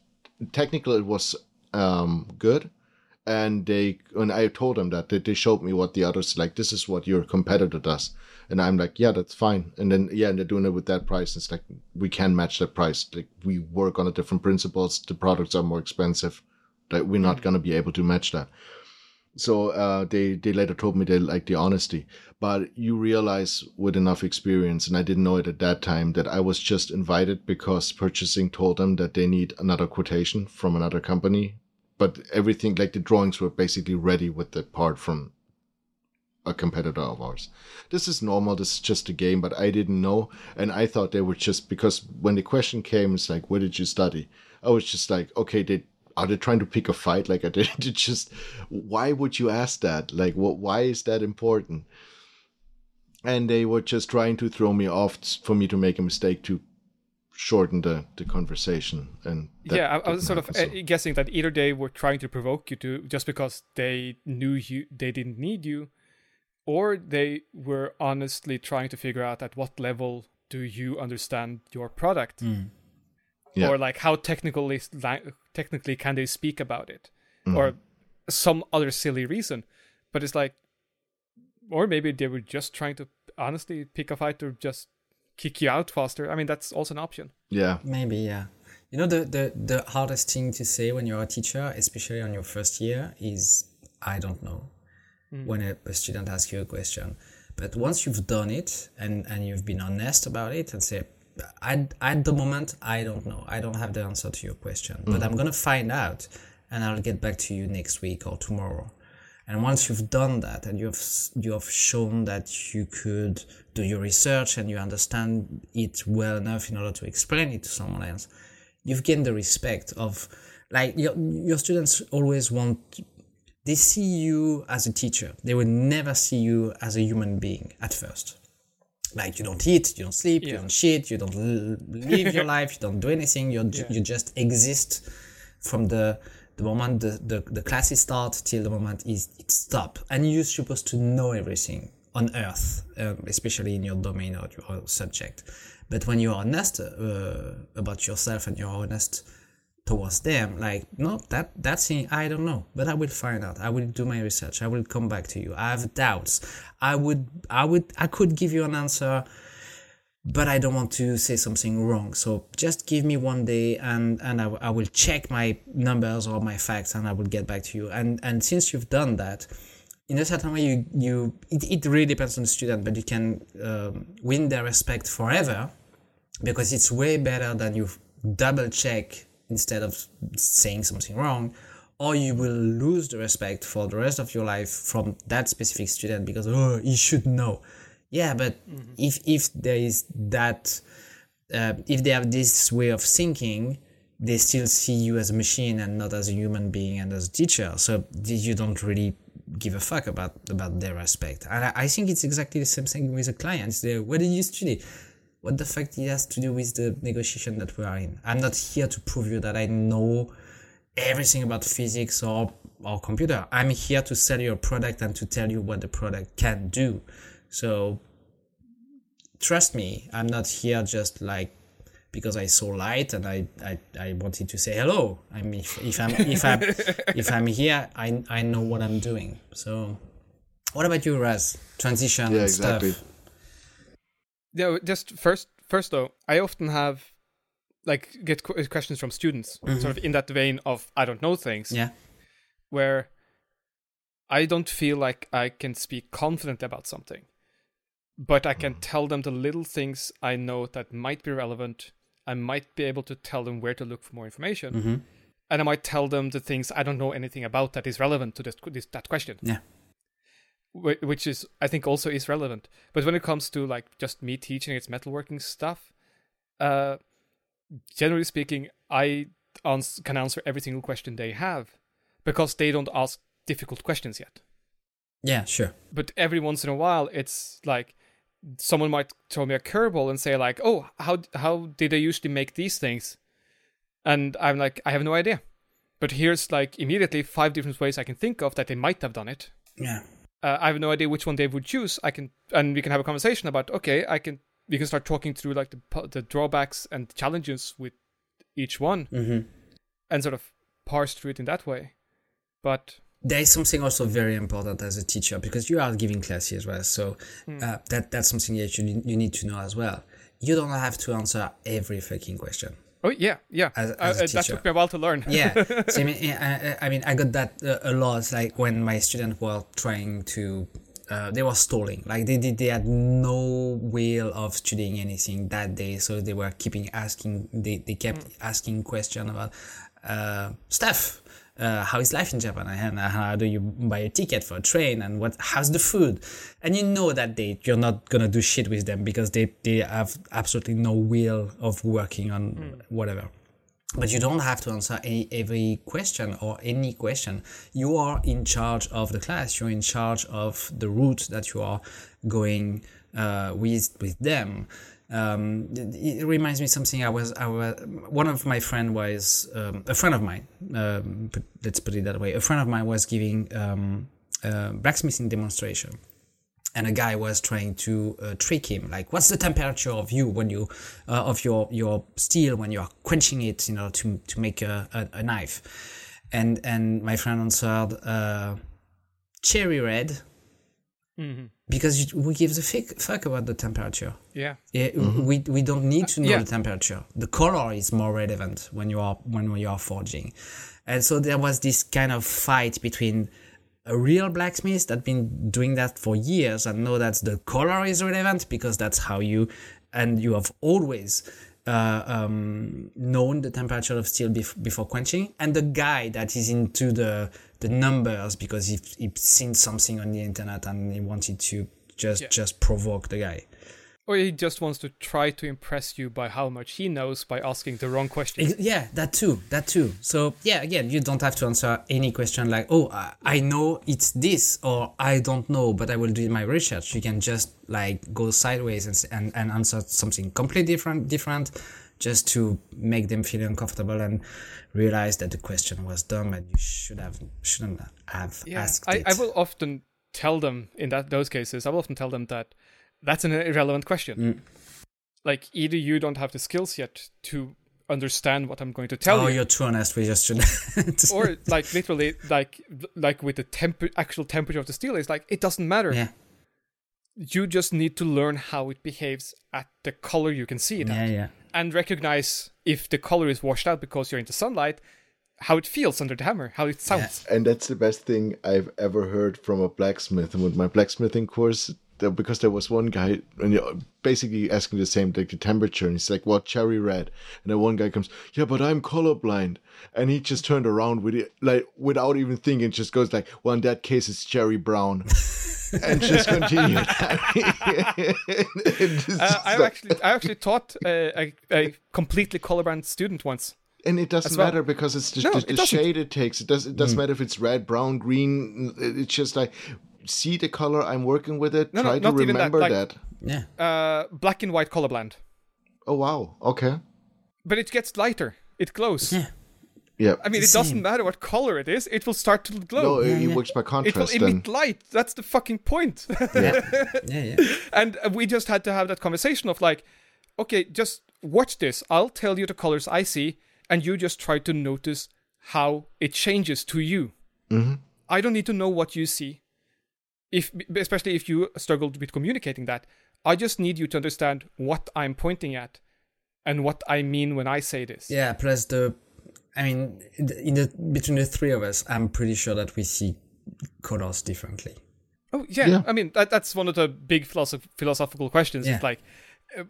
technically it was um good and they and I told them that they, they showed me what the others like this is what your competitor does. And I'm like yeah that's fine. And then yeah and they're doing it with that price. It's like we can match that price. Like we work on a different principles. The products are more expensive. Like we're not going to be able to match that. So uh, they they later told me they like the honesty. But you realize with enough experience and i didn't know it at that time that i was just invited because purchasing told them that they need another quotation from another company but everything like the drawings were basically ready with the part from a competitor of ours. This is normal this is just a game but i didn't know and i thought they were just because when the question came it's like where did you study? I was just like okay they are they trying to pick a fight? Like i did just why would you ask that? Like what why is that important? And they were just trying to throw me off for me to make a mistake to shorten the, the conversation and that yeah, I, I was sort of happen, uh, so- guessing that either they were trying to provoke you to just because they knew you, they didn't need you, or they were honestly trying to figure out at what level do you understand your product, Yeah. or like how technically technically can they speak about it, or some other silly reason. But it's like, or maybe they were just trying to honestly pick a fight or just kick you out faster. I mean, that's also an option. yeah Maybe, yeah. You know, the, the, the hardest thing to say when you're a teacher, especially on your first year, is I don't know hmm. when a, a student asks you a question. But once you've done it and, and you've been honest about it and say, I, at the moment, I don't know. I don't have the answer to your question, but hmm. I'm going to find out and I'll get back to you next week or tomorrow. And once you've done that and you've you have shown that you could do your research and you understand it well enough in order to explain it to someone else, you've gained the respect of like your your students always want they see you as a teacher. They will never see you as a human being at first. like you don't eat you don't sleep you don't shit you don't live your life you don't do anything you Yeah. you just exist from the the moment the, the, the classes start till the moment is it stop. And you're supposed to know everything on earth um, especially in your domain or your subject. But when you're honest uh, about yourself and you're honest towards them like no that that's thing i don't know. But i will find out. I will do my research. I will come back to you. I have doubts. I would i would i could give you an answer but i don't want to say something wrong. So just give me one day and and I, I will check my numbers or my facts and i will get back to you. And and since you've done that in a certain way you you it, it really depends on the student but you can um, win their respect forever because it's way better than you double check instead of saying something wrong or you will lose the respect for the rest of your life from that specific student because oh he should know yeah but if if there is that uh, if they have this way of thinking they still see you as a machine and not as a human being and as a teacher. So you don't really give a fuck about about their respect and i, I think it's exactly the same thing with the clients. They what did you study? What the fuck it has to do with the negotiation that we are in? I'm not here to prove you that i know everything about physics or or computer. I'm here to sell you a product and to tell you what the product can do so trust me i'm not here just like because I saw light and I, I, I wanted to say hello. I mean, if, if I'm if I'm if I'm here, I I know what I'm doing. So, what about you, Raz? Transition Yeah, and exactly. stuff. Yeah, just first, first though, I often have like get qu- questions from students, mm-hmm. sort of in that vein of I don't know things, Yeah. where I don't feel like I can speak confident about something, but I can tell them the little things I know that might be relevant. I might be able to tell them where to look for more information, Mm-hmm. and I might tell them the things I don't know anything about that is relevant to this, this that question. Yeah. Wh- which is I think also is relevant. But when it comes to like just me teaching its metalworking stuff, uh, generally speaking, I ans- can answer every single question they have because they don't ask difficult questions yet. Yeah. Sure. But every once in a while, it's like someone might throw me a curveball and say like, "Oh, how how did they usually make these things?" And I'm like, I have no idea. But here's like immediately five different ways I can think of that they might have done it Yeah. uh, I have no idea which one they would choose. I can, and we can have a conversation about. Okay, I can. We can start talking through like the the drawbacks and challenges with each one, Mm-hmm. and sort of parse through it in that way. But there is something also very important as a teacher because you are giving classes as well. So uh, that that's something that you need, you need to know as well. You don't have to answer every fucking question. oh yeah, yeah, As- Uh, as a uh, that took me a while to learn. yeah so I mean, I, I mean i got that uh, a lot like when my students were trying to uh, they were stalling like they did they had no will of studying anything that day so they were keeping asking they, they kept asking question about uh, stuff uh, how is life in Japan and how do you buy a ticket for a train and what how's the food and you know that they you're not gonna do shit with them because they they have absolutely no will of working on whatever but you don't have to answer any, every question or any question. You are in charge of the class. You're in charge of the route that you are going uh, with with them. Um, it, it reminds me something. I was, I was one of my friend was um, a friend of mine. Um, put, let's put it that way. A friend of mine was giving um, a blacksmithing demonstration and a guy was trying to uh, trick him like what's the temperature of you when you uh, of your your steel when you're quenching it you know to to make a, a, a knife and and my friend answered uh, cherry red Mhm. because you- we give the fuck, fuck about the temperature yeah, yeah, we, we don't need to know Yeah. the temperature. The color is more relevant when you are when you are forging, and so there was this kind of fight between a real blacksmith that's been doing that for years and know that the color is relevant because that's how you and you have always uh, um, known the temperature of steel bef- before quenching, and the guy that is into the the numbers because he he seen something on the internet and he wanted to just Yeah. just provoke the guy. Or he just wants to try to impress you by how much he knows by asking the wrong question. Yeah, that too, that too. So yeah, again, you don't have to answer any question like, "Oh, I- know it's this," or "I don't know, but I will do my research." You can just like go sideways and and, and answer something completely different, different, just to make them feel uncomfortable and realize that the question was dumb and you should have shouldn't have asked I, it. I will often tell them in that those cases. I will often tell them that that's an irrelevant question. Mm. Like either you don't have the skills yet to understand what I'm going to tell oh, you, Oh, you're too honest with your students. or like literally like like with the temper actual temperature of the steel is like it doesn't matter. yeah, You just need to learn how it behaves at the color you can see it yeah, at, yeah. and recognize if the color is washed out because you're into sunlight, how it feels under the hammer, how it sounds. And that's the best thing I've ever heard from a blacksmith. And with my blacksmithing course, there, because there was one guy and you basically asking the same like the temperature, and he's like, "What cherry red?" And then one guy comes, "Yeah, but I'm colorblind," and he just turned around with it like without even thinking, just goes like, "Well, in that case, it's cherry brown," and just continued. It's Uh, I like- actually I actually taught a, a, a completely colorblind student once. and it doesn't well. matter because it's just No, the, the doesn't. shade it takes. It does. It doesn't matter if it's red, brown, green. It's just like see the color. I'm working with it. No, no, Try to not even that, remember like- that. Yeah. Uh, black and white colorblind, Oh wow. Okay. but it gets lighter. It glows. Yeah. Yeah. I mean, The it doesn't matter what color it is; it will start to glow. no, it, Yeah, it yeah. works by it will contrast. Then emit light. That's the fucking point. Yeah. yeah, yeah. and we just had to have that conversation of like, okay, just watch this. I'll tell you the colors I see, and you just try to notice how it changes to you. Mhm. I don't need to know what you see, if especially if you struggled with communicating that. I just need you to understand what I'm pointing at, and what I mean when I say this. Yeah, plus the, I mean, in the between the three of us, I'm pretty sure that we see colors differently. Oh yeah, Yeah. I mean that, that's one of the big philosoph- philosophical questions. Yeah. Is like, uh,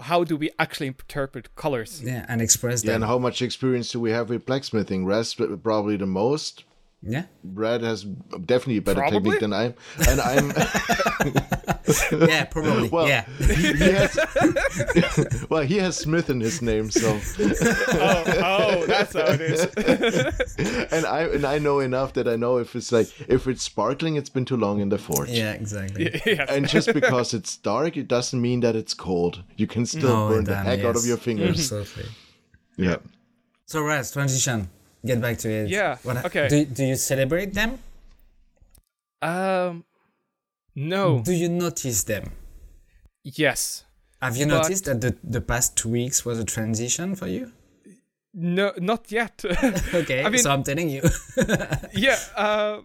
how do we actually interpret colors? Yeah, and express them. yeah, and how much experience do we have with blacksmithing? Res probably the most. Yeah, Red has definitely a better Probably. technique than I am, and I'm. yeah, probably. Well, yeah, he, he has. well, he has Smith in his name, so. oh, oh, that's how it is. and I and I know enough that I know if it's like if it's sparkling, it's been too long in the forge. yeah, exactly. yes. And just because it's dark, it doesn't mean that it's cold. You can still No, burn the damn, heck out of your fingers. Absolutely. Yeah. So, Raz, transition. Get back to it. Yeah, What, okay. Do, do you celebrate them? um, no, Do you notice them? yes, Have you noticed that the, the past two weeks was a transition for you? no, not yet. Okay, I mean- so I'm telling you. yeah. Uh,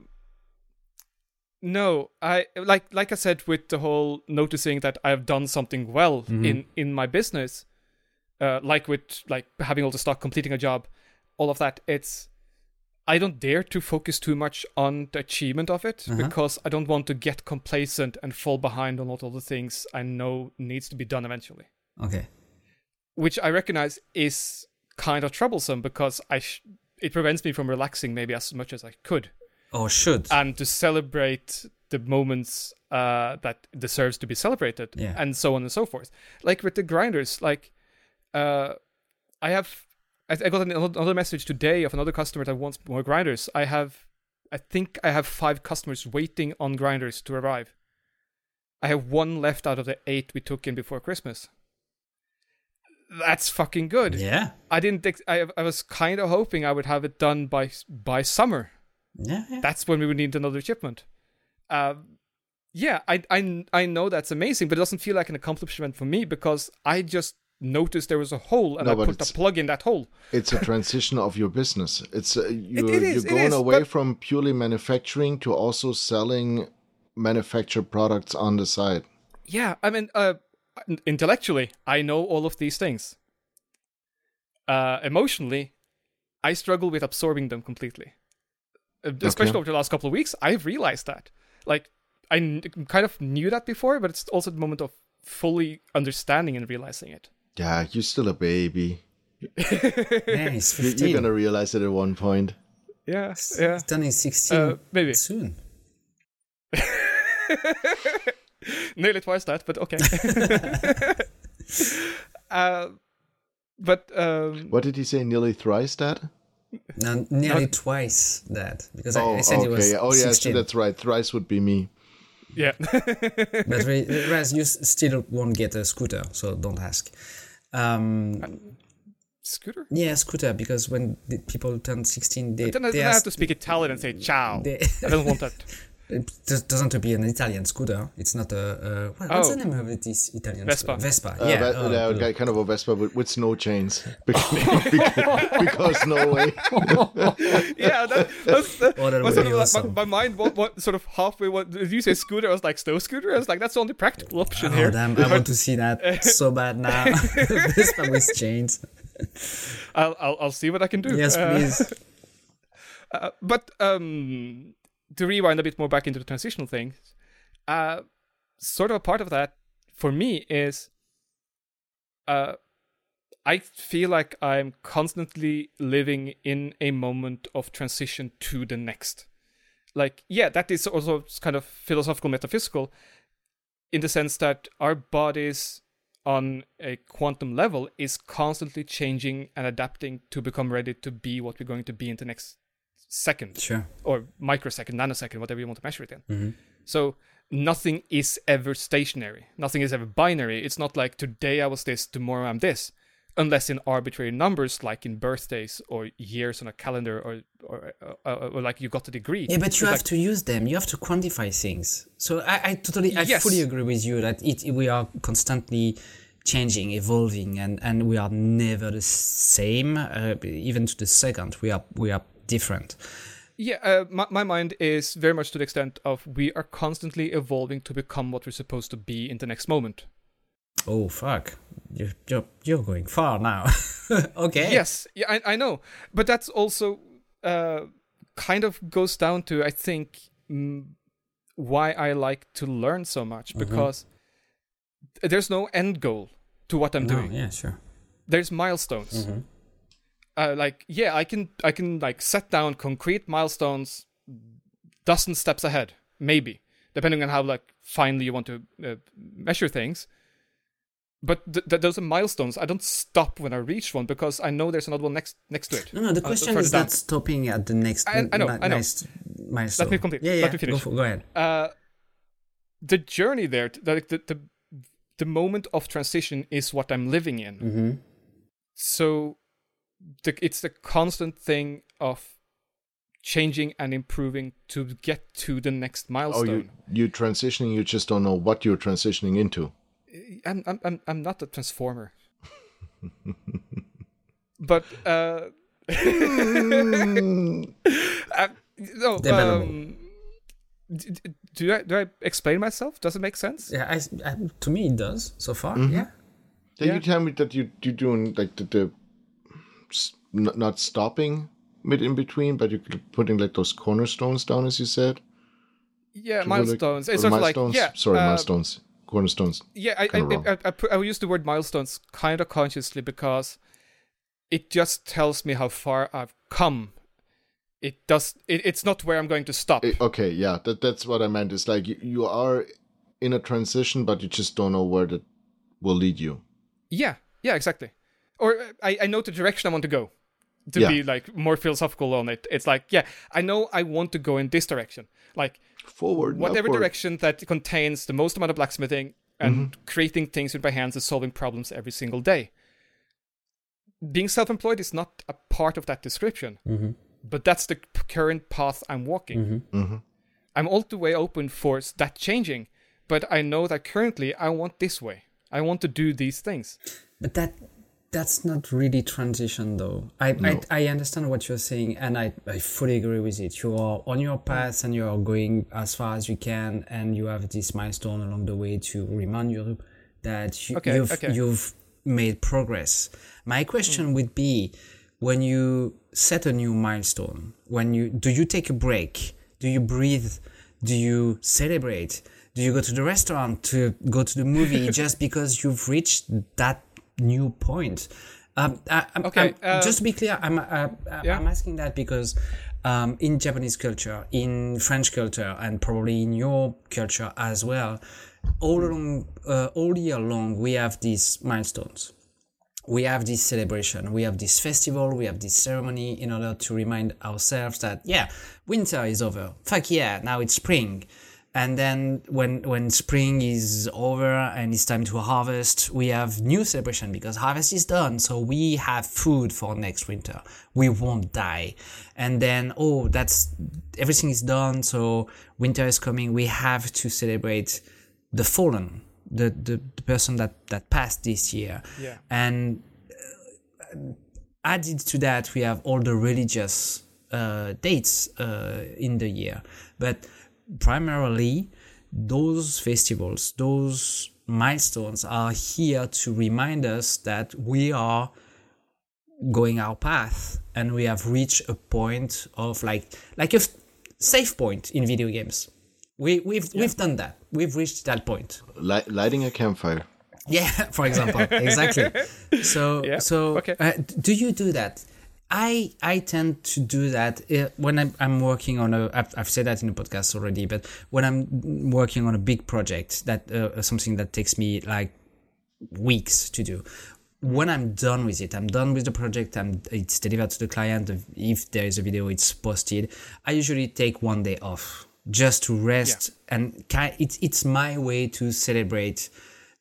no, I like like I said with the whole noticing that I have done something well Mm-hmm. in in my business, uh, like with like having all the stock, completing a job, all of that. It's I don't dare to focus too much on the achievement of it Uh-huh. because I don't want to get complacent and fall behind on all the things I know needs to be done eventually. okay. Which I recognize is kind of troublesome because I sh- it prevents me from relaxing maybe as much as I could Or should. and to celebrate the moments uh, that deserves to be celebrated Yeah. and so on and so forth like with the grinders like uh, i have I, I got an- another message today of another customer that wants more grinders i have i think i have five customers waiting on grinders to arrive i have one left out of the eight we took in before christmas that's fucking good yeah. i didn't ex- I, I was kind of hoping i would have it done by by summer Yeah, yeah. that's when we would need another shipment. Uh, yeah, I, I, I know that's amazing, but it doesn't feel like an accomplishment for me because I just noticed there was a hole and No, I put a plug in that hole. It's a transition of your business. It's uh, you're, it is, you're going is, away but- from purely manufacturing to also selling manufactured products on the side. Yeah, I mean, uh, intellectually, I know all of these things. Uh, emotionally, I struggle with absorbing them completely. Uh, Especially Okay. over the last couple of weeks, I've realized that. Like, I n- kind of knew that before, but it's also the moment of fully understanding and realizing it. Yeah, you're still a baby. yeah, he's You- 15. You're gonna realize it at one point. Yeah, yeah. He's turning 16 Uh, maybe. soon. Nearly twice that, but okay. uh, but um, What did he say? Nearly thrice that? No, nearly twice that because I, Oh, I said okay. it was oh, yeah, so that's right. Thrice would be me. yeah, but re- Raz, you still won't get a scooter, so don't ask. Um, scooter. yeah, scooter because when people turn 16, they, Then I, they then I have to speak Italian and say ciao. they, I don't want that. it does- doesn't have to be an Italian scooter. It's not a. Uh, what's Oh. the name of it? This Italian Vespa. scooter? Vespa. Uh, yeah. but- oh, uh, good. kind of a Vespa with, with snow chains. because, because Norway. yeah, that, that's the, that was would sort be of like, my, my mind. What, what sort of halfway? What did you say? Scooter? I was like snow scooter. I was like, that's the only practical option Oh here. damn! I want to see that so bad now. Vespa with chains. I'll, I'll I'll see what I can do. Yes, Uh, please. Uh, but um, to rewind a bit more back into the transitional thing, uh, sort of a part of that for me is, uh, I feel like I'm constantly living in a moment of transition to the next. Like, yeah, that is also kind of philosophical, metaphysical, in the sense that our bodies on a quantum level is constantly changing and adapting to become ready to be what we're going to be in the next second Sure. or microsecond, nanosecond, whatever you want to measure it in. Mhm. So nothing is ever stationary. Nothing is ever binary. It's not like today I was this, tomorrow I'm this, unless in arbitrary numbers like in birthdays or years on a calendar or or, or, or like you got a degree. Yeah, but you It's have like- to use them. You have to quantify things. So I, I totally, I Yes. fully agree with you that it we are constantly changing, evolving, and and we are never the same. Uh, even to the second, we are we are different. Yeah, uh, my, my mind is very much to the extent of we are constantly evolving to become what we're supposed to be in the next moment. Oh fuck! You're you're, you're going far now. okay. Yes, yeah, I, I know, but that's also uh, kind of goes down to I think mm, why I like to learn so much because th- there's no end goal to what I'm No, doing. yeah, sure. There's milestones. Uh, like yeah, I can I can like set down concrete milestones, dozen steps ahead, maybe depending on how like finely you want to uh, measure things. But th- th- those are milestones. I don't stop when I reach one because I know there's another one next next to it. No, no. The Uh, question further is down. not stopping at the next. I- I know, ni- I know. Next milestone. Let me complete. Yeah, yeah. Let me finish. Go, for, go ahead. uh, the journey there, like the, the the moment of transition is what I'm living in. Mm-hmm. So the, it's the constant thing of changing and improving to get to the next milestone. Oh, milestone. you you transitioning. You just don't know what you're transitioning into. I'm, I'm I'm I'm not a transformer. but uh, uh no, um, d- d- do I do I explain myself? Does it make sense? Yeah, I, I, to me it does so far. Mm-hmm. Yeah. Then Yeah. you tell me that you you doing like the, the s- not, not stopping mid in between, but you're putting like those cornerstones down, as you said. Yeah, milestones. or It's sort of like yeah. Sorry, uh, milestones, cornerstones. Yeah, I I, I, I, put, I use the word milestones kind of consciously because it just tells me how far I've come. It does. It, it's not where I'm going to stop. Eh, okay, yeah, that that's what I meant. It's like you, you are in a transition, but you just don't know where that will lead you. Yeah, yeah, exactly. Or uh, I, I know the direction I want to go. To Yeah. be like more philosophical on it, it's like yeah, I know I want to go in this direction. Like Forward, whatever upward. direction that contains the most amount of blacksmithing and Mm-hmm. creating things with my hands and solving problems every single day. Being self-employed is not a part of that description, Mm-hmm. but that's the current path I'm walking. Mhm. I'm all the way open for that changing, but I know that currently I want this way. I want to do these things. But that that's not really transition though. I, I I understand what you're saying and I, I fully agree with it. You are on your path and you are going as far as you can and you have this milestone along the way to remind you that you, Okay, you've okay. you've made progress. My question hmm. would be when you set a new milestone, when you do you take a break? Do you breathe? Do you celebrate? Do you go to the restaurant to go to the movie just because you've reached that new point? Um, I, I'm, Okay, I'm- uh, just to be clear, I'm uh, uh, yeah. I'm asking that because um, in Japanese culture, in French culture, and probably in your culture as well, all along, uh, all year long, we have these milestones. We have this celebration, we have this festival, we have this ceremony in order to remind ourselves that, yeah, winter is over. Fuck yeah, now it's spring and then when when spring is over and it's time to harvest we have new celebration because harvest is done. So we have food for next winter. We won't die. And then oh that's everything is done. So winter is coming. We have to celebrate the fallen the the, the person that that passed this year. Yeah. and uh, added to that we have all the religious uh, dates uh, in the year. But primarily those festivals those milestones are here to remind us that we are going our path and we have reached a point of like like a f- safe point in video games we we've we've done that we've reached that point Li- lighting a campfire. yeah, for example, exactly. So, Yeah, so okay. uh, do you do that? I I tend to do that uh, when I'm, I'm working on a. I've, I've said that in the podcast already, but when I'm working on a big project that uh, something that takes me like weeks to do. When I'm done with it, I'm done with the project. I'm it's delivered to the client. If there is a video, it's posted. I usually take one day off just to rest, and it's it's my way to celebrate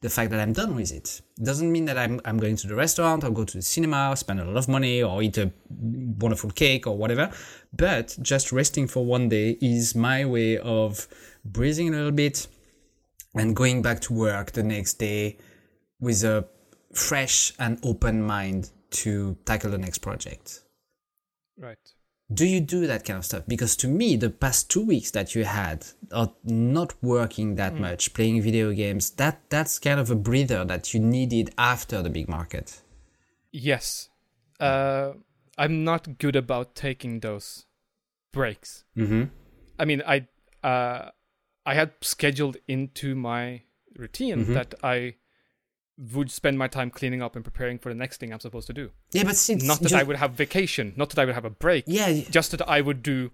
the fact that I'm done with it. Doesn't mean that I'm I'm going to the restaurant or go to the cinema, spend a lot of money, or eat a wonderful cake or whatever. But just resting for one day is my way of breathing a little bit and going back to work the next day with a fresh and open mind to tackle the next project. Right. Do you do that kind of stuff? Because to me, the past two weeks that you had are not working that much, playing video games, that that's kind of a breather that you needed after the big market. Yes. Uh, I'm not good about taking those breaks. Mm-hmm. I mean, I uh, I had scheduled into my routine Mhm. that I would spend my time cleaning up and preparing for the next thing I'm supposed to do. Yeah, but since not that I would have vacation, not that I would have a break, Yeah, y- just that I would do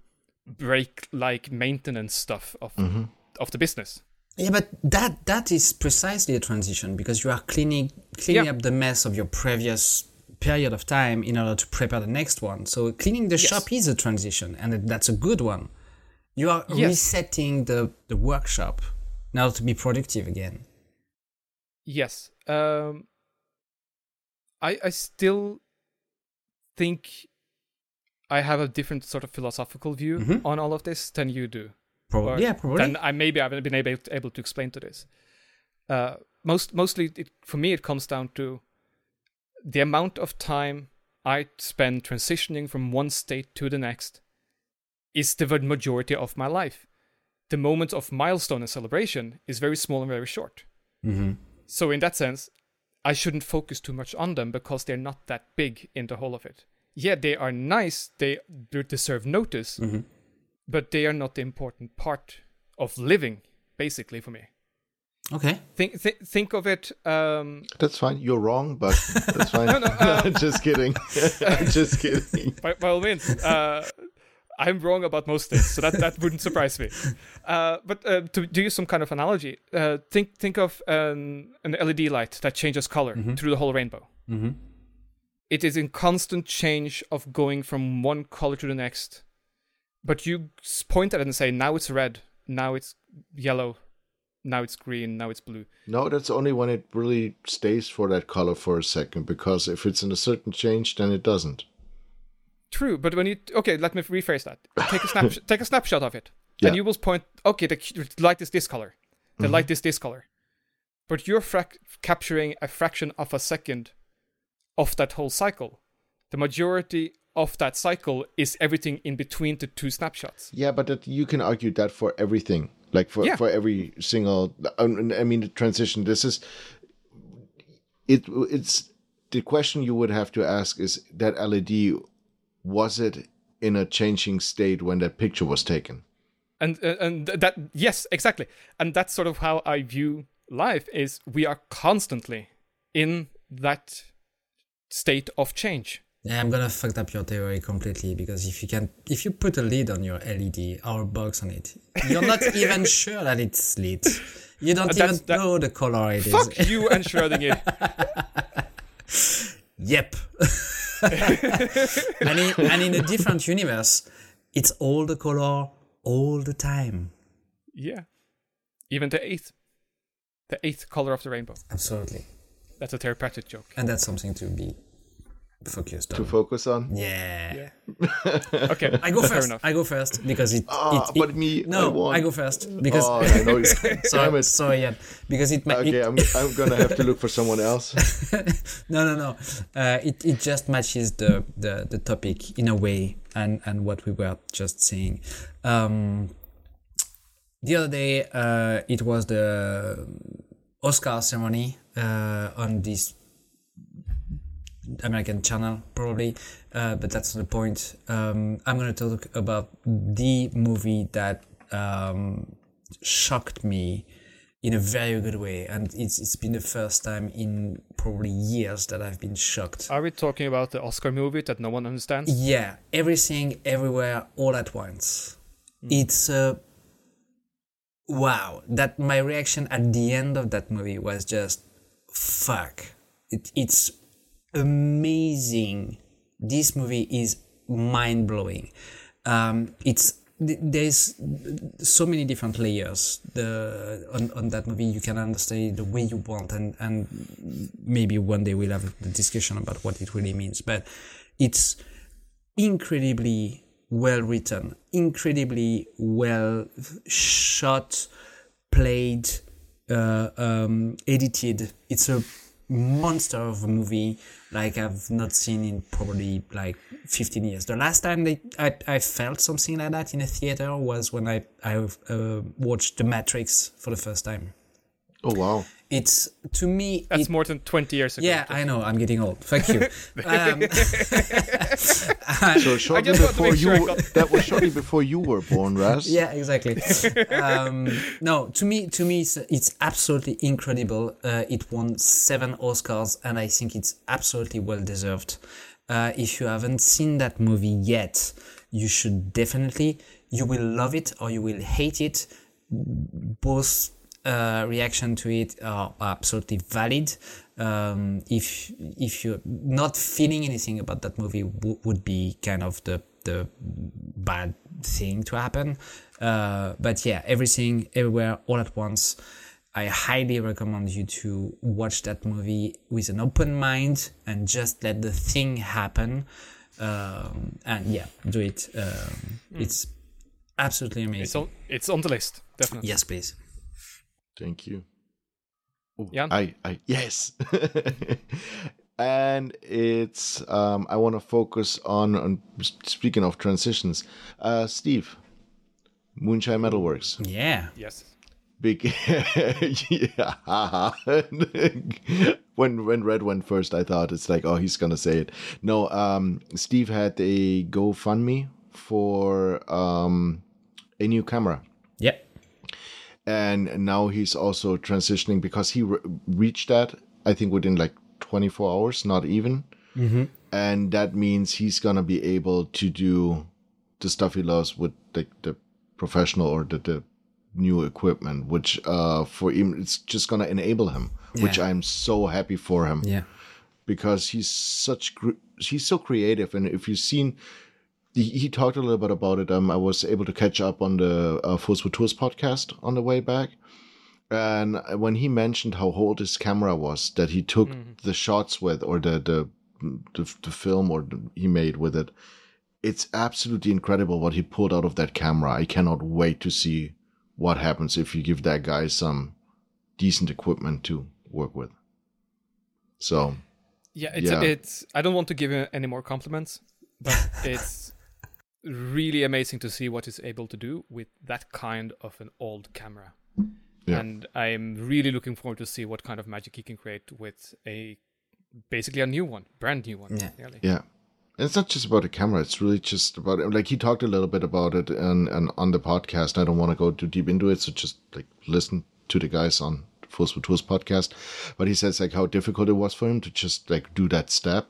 break like maintenance stuff of mm-hmm. of the business. yeah, but that that is precisely a transition because you are cleaning cleaning Yeah. up the mess of your previous period of time in order to prepare the next one. So cleaning the Yes. shop is a transition, and that's a good one. You are Yes. resetting the the workshop now to be productive again. Yes. Um I I still think I have a different sort of philosophical view Mhm. on all of this than you do. Probably, yeah, probably. Then I maybe I haven't been able able to explain to this. Uh, most mostly, it, for me, it comes down to the amount of time I spend transitioning from one state to the next is the majority of my life. The moment of milestone and celebration is very small and very short. mm-hmm. So in that sense, I shouldn't focus too much on them because they're not that big in the whole of it. Yeah, they are nice. They deserve notice Mm-hmm. but they are not the important part of living basically for me Okay. think th- think of it um That's fine. You're wrong, but that's fine. No, no, um, just kidding. just kidding. by, by all means uh i'm wrong about most things so that that wouldn't surprise me uh but uh, to, do some kind of analogy uh think think of an, an led light that changes color through the whole rainbow Mm-hmm. it is in constant change of going from one color to the next but you point at it and say now it's red now it's yellow now it's green now it's blue No, that's only when it really stays for that color for a second, because if it's in a certain change, then it doesn't. True, but when you okay, let me rephrase that. Take a snap, take a snapshot of it, Yeah. and you will point. Okay, the light is this color, the Mm-hmm. light is this color, but you're frac- capturing a fraction of a second of that whole cycle. The majority of that cycle is everything in between the two snapshots. Yeah, but that you can argue that for everything, like for Yeah. for every single. I mean, I mean, the transition. This is it. It's the question you would have to ask is that LED was it in a changing state when that picture was taken? and uh, and and that yes exactly and that's sort of how i view life is we are constantly in that state of change Yeah, I'm gonna fuck up your theory completely because if you can, if you put a lid on your LED or a box on it, you're not even sure that it's lit. You don't That's- even that- know the color it is. Fuck you and Schrödinger. Yep. and, in, and in a different universe, it's all the color all the time. yeah. Even the eighth. The eighth color of the rainbow. Absolutely. That's a Pratchett joke. And that's something to be focused To focus on. Yeah. yeah. Okay. I go fair first. enough. I go first because it. Ah, it, it but me, I no, won. I, go first because. Oh, I know you. Damn sorry, it. sorry, yeah, because it. ma- Okay, it I'm, I'm gonna have to look for someone else. no, no, no. Uh, it it just matches the, the the topic in a way, and and what we were just saying. Um, the other day, uh, it was the Oscar ceremony uh, on this American channel, probably, uh, but that's not the point. Um, I'm going to talk about the movie that um, shocked me in a very good way, and it's it's been the first time in probably years that I've been shocked. Are we talking about the Oscar movie that no one understands? Yeah, everything, everywhere, all at once. It's a wow. That my reaction at the end of that movie was just fuck. It, it's amazing. This movie is mind blowing. Um, it's there's so many different layers the on, on that movie you can understand it the way you want and and maybe one day we'll have the discussion about what it really means but it's incredibly well written, incredibly well shot, played, uh, um, edited. It's a monster of a movie like I've not seen in probably like 15 years. The last time they, I, I felt something like that in a theater was when I, I uh, watched The Matrix for the first time. Oh wow! It's to me, That's it- more than 20 years ago. yeah, I know. I'm getting old. thank you. um, So shortly just want to before sure I you, got- that was shortly before you were born, Raz. yeah, exactly. um, no, to me, to me, it's, it's absolutely incredible. Uh, it won seven Oscars, and I think it's absolutely well deserved. Uh, if you haven't seen that movie yet, you should definitely. You will love it or you will hate it. Both uh, reaction to it are absolutely valid. Um, if if you're not feeling anything about that movie, w- would be kind of the the bad thing to happen. Uh, but yeah, everything, everywhere, all at once. I highly recommend you to watch that movie with an open mind and just let the thing happen. Um, and yeah, do it. Um, It's absolutely amazing. It's on, it's on the list, definitely. yes, please. Thank you. Oh, Jan? I, I, yes. and it's, um, I want to focus on, on, speaking of transitions, uh, Steve, Moonshine Metalworks. Yeah. Yes. Big, yeah. when when Red went first, I thought it's like, oh, he's gonna say it. No, um, Steve had a GoFundMe for um a new camera, Yeah. And now he's also transitioning because he re- reached that I think within like 24 hours, not even, and that means he's gonna be able to do the stuff he loves with like the professional or the, the new equipment, which uh for him it's just gonna enable him, which I'm so happy for him. Yeah. because he's such gr- he's so creative and if you've seen he, he talked a little bit about it um i was able to catch up on the uh, Force for tours podcast on the way back and when he mentioned how old his camera was that he took the shots with or the the the, the film or the, he made with it it's absolutely incredible what he pulled out of that camera i cannot wait to see what happens if you give that guy some decent equipment to work with so Yeah, it's Yeah. it's. I don't want to give him any more compliments, but it's really amazing to see what he's able to do with that kind of an old camera. Yeah. And I'm really looking forward to see what kind of magic he can create with a basically a new one, brand new one. Yeah. Really. Yeah. And it's not just about the camera. It's really just about like he talked a little bit about it and and on the podcast. I don't want to go too deep into it, so just like listen to the guys on Force for Tours podcast. But he says like how difficult it was for him to just like do that step.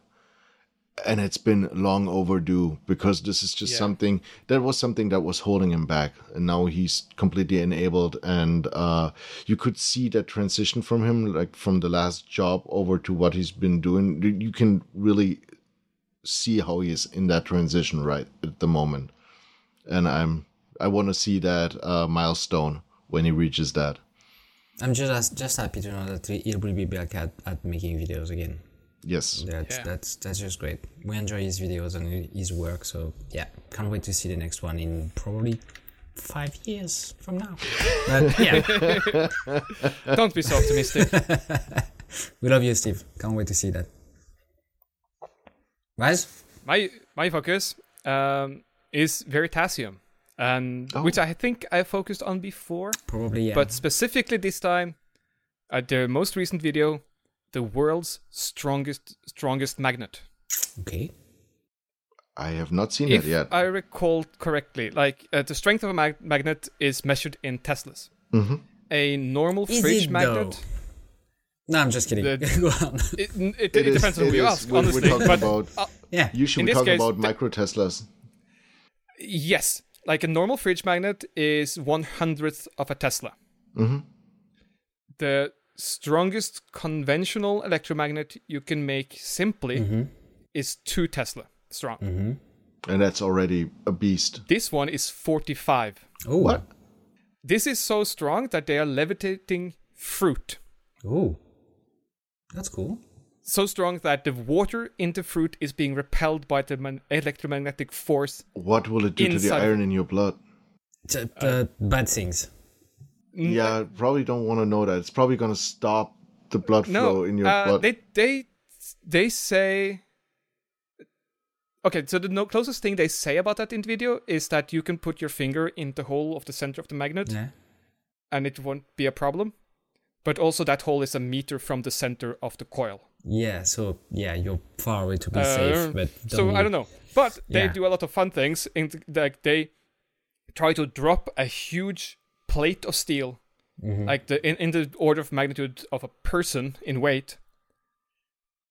And it's been long overdue because this is just Yeah. something that was something that was holding him back and now he's completely enabled and uh you could see that transition from him like from the last job over to what he's been doing You- you can really see how he is in that transition right at the moment and i'm i want to see that uh milestone when he reaches that I'm just just happy to know that he will be back at, at making videos again. Yes That's Yeah. that's that's just great. We enjoy his videos and his work, so yeah, can't wait to see the next one in probably five years from now. But yeah, Don't be so optimistic. we love you, Steve. Can't wait to see that. Guys, my my focus um, is Veritasium, and Oh. which I think I focused on before, probably yeah. but specifically this time, at their most recent video, the world's strongest strongest magnet. okay, i have not seen if it yet I recall correctly, like uh, the strength of a mag- magnet is measured in teslas. hmm A normal Is fridge it magnet. though? no, I'm just kidding. The- Go on. It, it, it, It is- depends on it who you ask, We're- we're honestly. talking but about- uh, yeah, usually in we this talk case, about the- micro teslas yes, like a normal fridge magnet is one hundredth of a Tesla. hmm the strongest conventional electromagnet you can make simply Mm-hmm. is 2 Tesla strong. and that's already a beast This one is 45. Oh, What? This is so strong that they are levitating fruit. Oh, that's cool. So strong that the water in the fruit is being repelled by the man- electromagnetic force. What will it do to the iron in your blood? T- uh, bad things. Yeah, probably don't want to know that. It's probably going to stop the blood flow No, in your uh, blood. they they they say. Okay, so the no closest thing they say about that in the video is that you can put your finger in the hole of the center of the magnet. Yeah. and it won't be a problem. But also, that hole is a meter from the center of the coil. Yeah. So yeah, you're far away to be Uh, safe, but so I don't know. But they Yeah. do a lot of fun things. In th- like they try to drop a huge plate of steel, Mm-hmm. like the in, in the order of magnitude of a person in weight,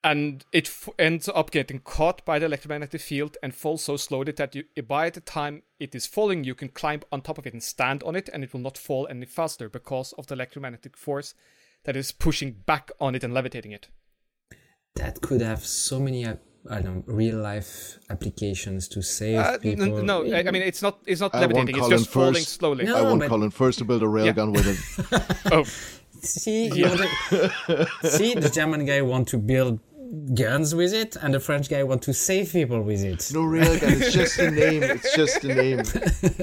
and it f- ends up getting caught by the electromagnetic field and falls so slowly that you, by the time it is falling, you can climb on top of it and stand on it, and it will not fall any faster because of the electromagnetic force that is pushing back on it and levitating it. That could have so many, uh, I don't know, real life applications to save Uh, n- people. no, I, I mean it's not. It's not I levitating. It's Colin just falling slowly. No. I want but- Colin first to build a railgun with it. Oh, See, you want to- see, the German guy want to build guns with it, and the French guy want to save people with it. No railgun. It's just a name. It's just a name.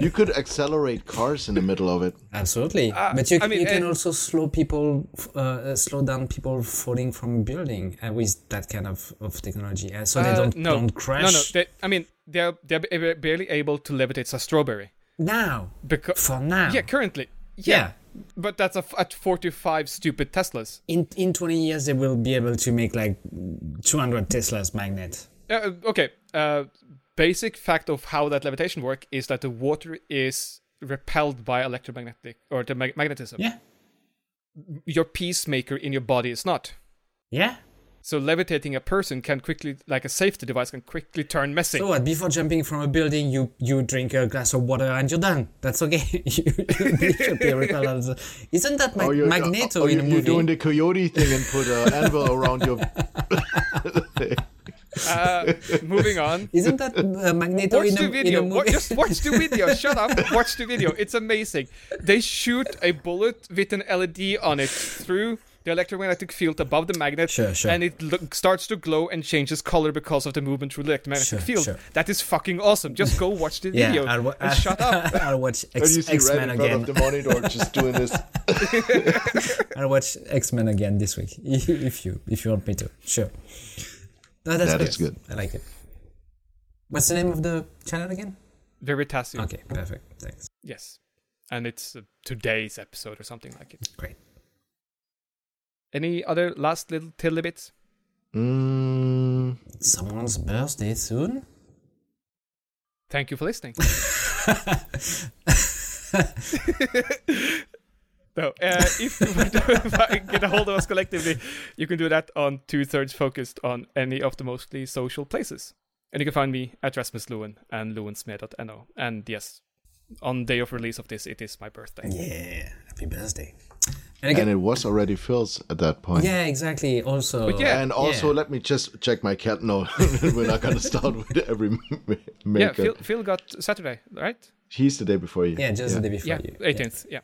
You could accelerate cars in the middle of it. Absolutely, but you, I mean, you can uh, also slow people, uh, uh, slow down people falling from a building uh, with that kind of, of technology, uh, so they uh, don't no, don't crash. No, no. They, I mean they're they're barely able to levitate a strawberry now, because for now, yeah, currently yeah. yeah. But that's a at 45 stupid Teslas. In in twenty years, they will be able to make like two hundred Teslas magnet. Uh, okay. Uh, basic fact of how that levitation work is that the water is repelled by electromagnetic or the mag- magnetism. Yeah, Your peacemaker in your body is not. yeah. So levitating a person can quickly, like a safety device, can quickly turn messy. So what? Before jumping from a building, you you drink a glass of water and you're done. That's okay. you, you. Isn't that mag- Oh, you're, Magneto oh, in you're, a you're doing the coyote thing and put an anvil around your. Uh, moving on. Isn't that uh, Magneto Watch in a, the in a video. movie? Just watch the video. Shut up. Watch the video. It's amazing. They shoot a bullet with an LED on it through the electromagnetic field above the magnet, Sure, sure. and it lo- starts to glow and changes color because of the movement through the electromagnetic Sure, field. sure. That is fucking awesome. Just go watch the yeah, video I'll, wa- and shut up. I'll watch And you X, see X red Men in front again. of the monitor just doing this. I'll watch X Men again this week if you if you want me to. Sure. No, that's That good. is good. I like it. What's the name of the channel again? Veritasium. Okay, perfect. Thanks. Yes, and it's uh, today's episode or something like it. Great. Any other last little tidbits? Mm, Someone's birthday soon. Thank you for listening. No, uh, if you want to get a hold of us collectively, you can do that on two thirds focused on any of the mostly social places. And you can find me at Rasmus Loen and loensmed.no. And yes, on day of release of this, it is my birthday. Yeah, happy birthday. And, again, and it was already Phil's at that point. Yeah, exactly. Also, but yeah, and also yeah. let me just check my cat. No, we're not gonna start with every makeup. Yeah, Phil, Phil got Saturday, right? He's the day before you. Yeah, just yeah. the day before yeah, you. 18th. Yeah.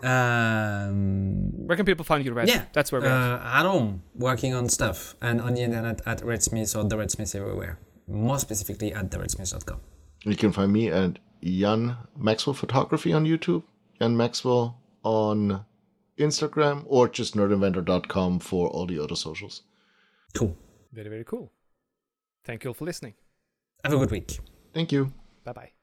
Um, where can people find you, Red? Yeah, that's where we're uh, at. home, working on stuff, and on the internet at Red Smith or the Red Smith everywhere. More specifically at theredsmith.com. You can find me at Jan Maxwell Photography on YouTube, Jan Maxwell on Instagram, or just nerdinventor.com for all the other socials. Cool. Very, very cool. Thank you all for listening. Have a good week. Thank you. Bye bye.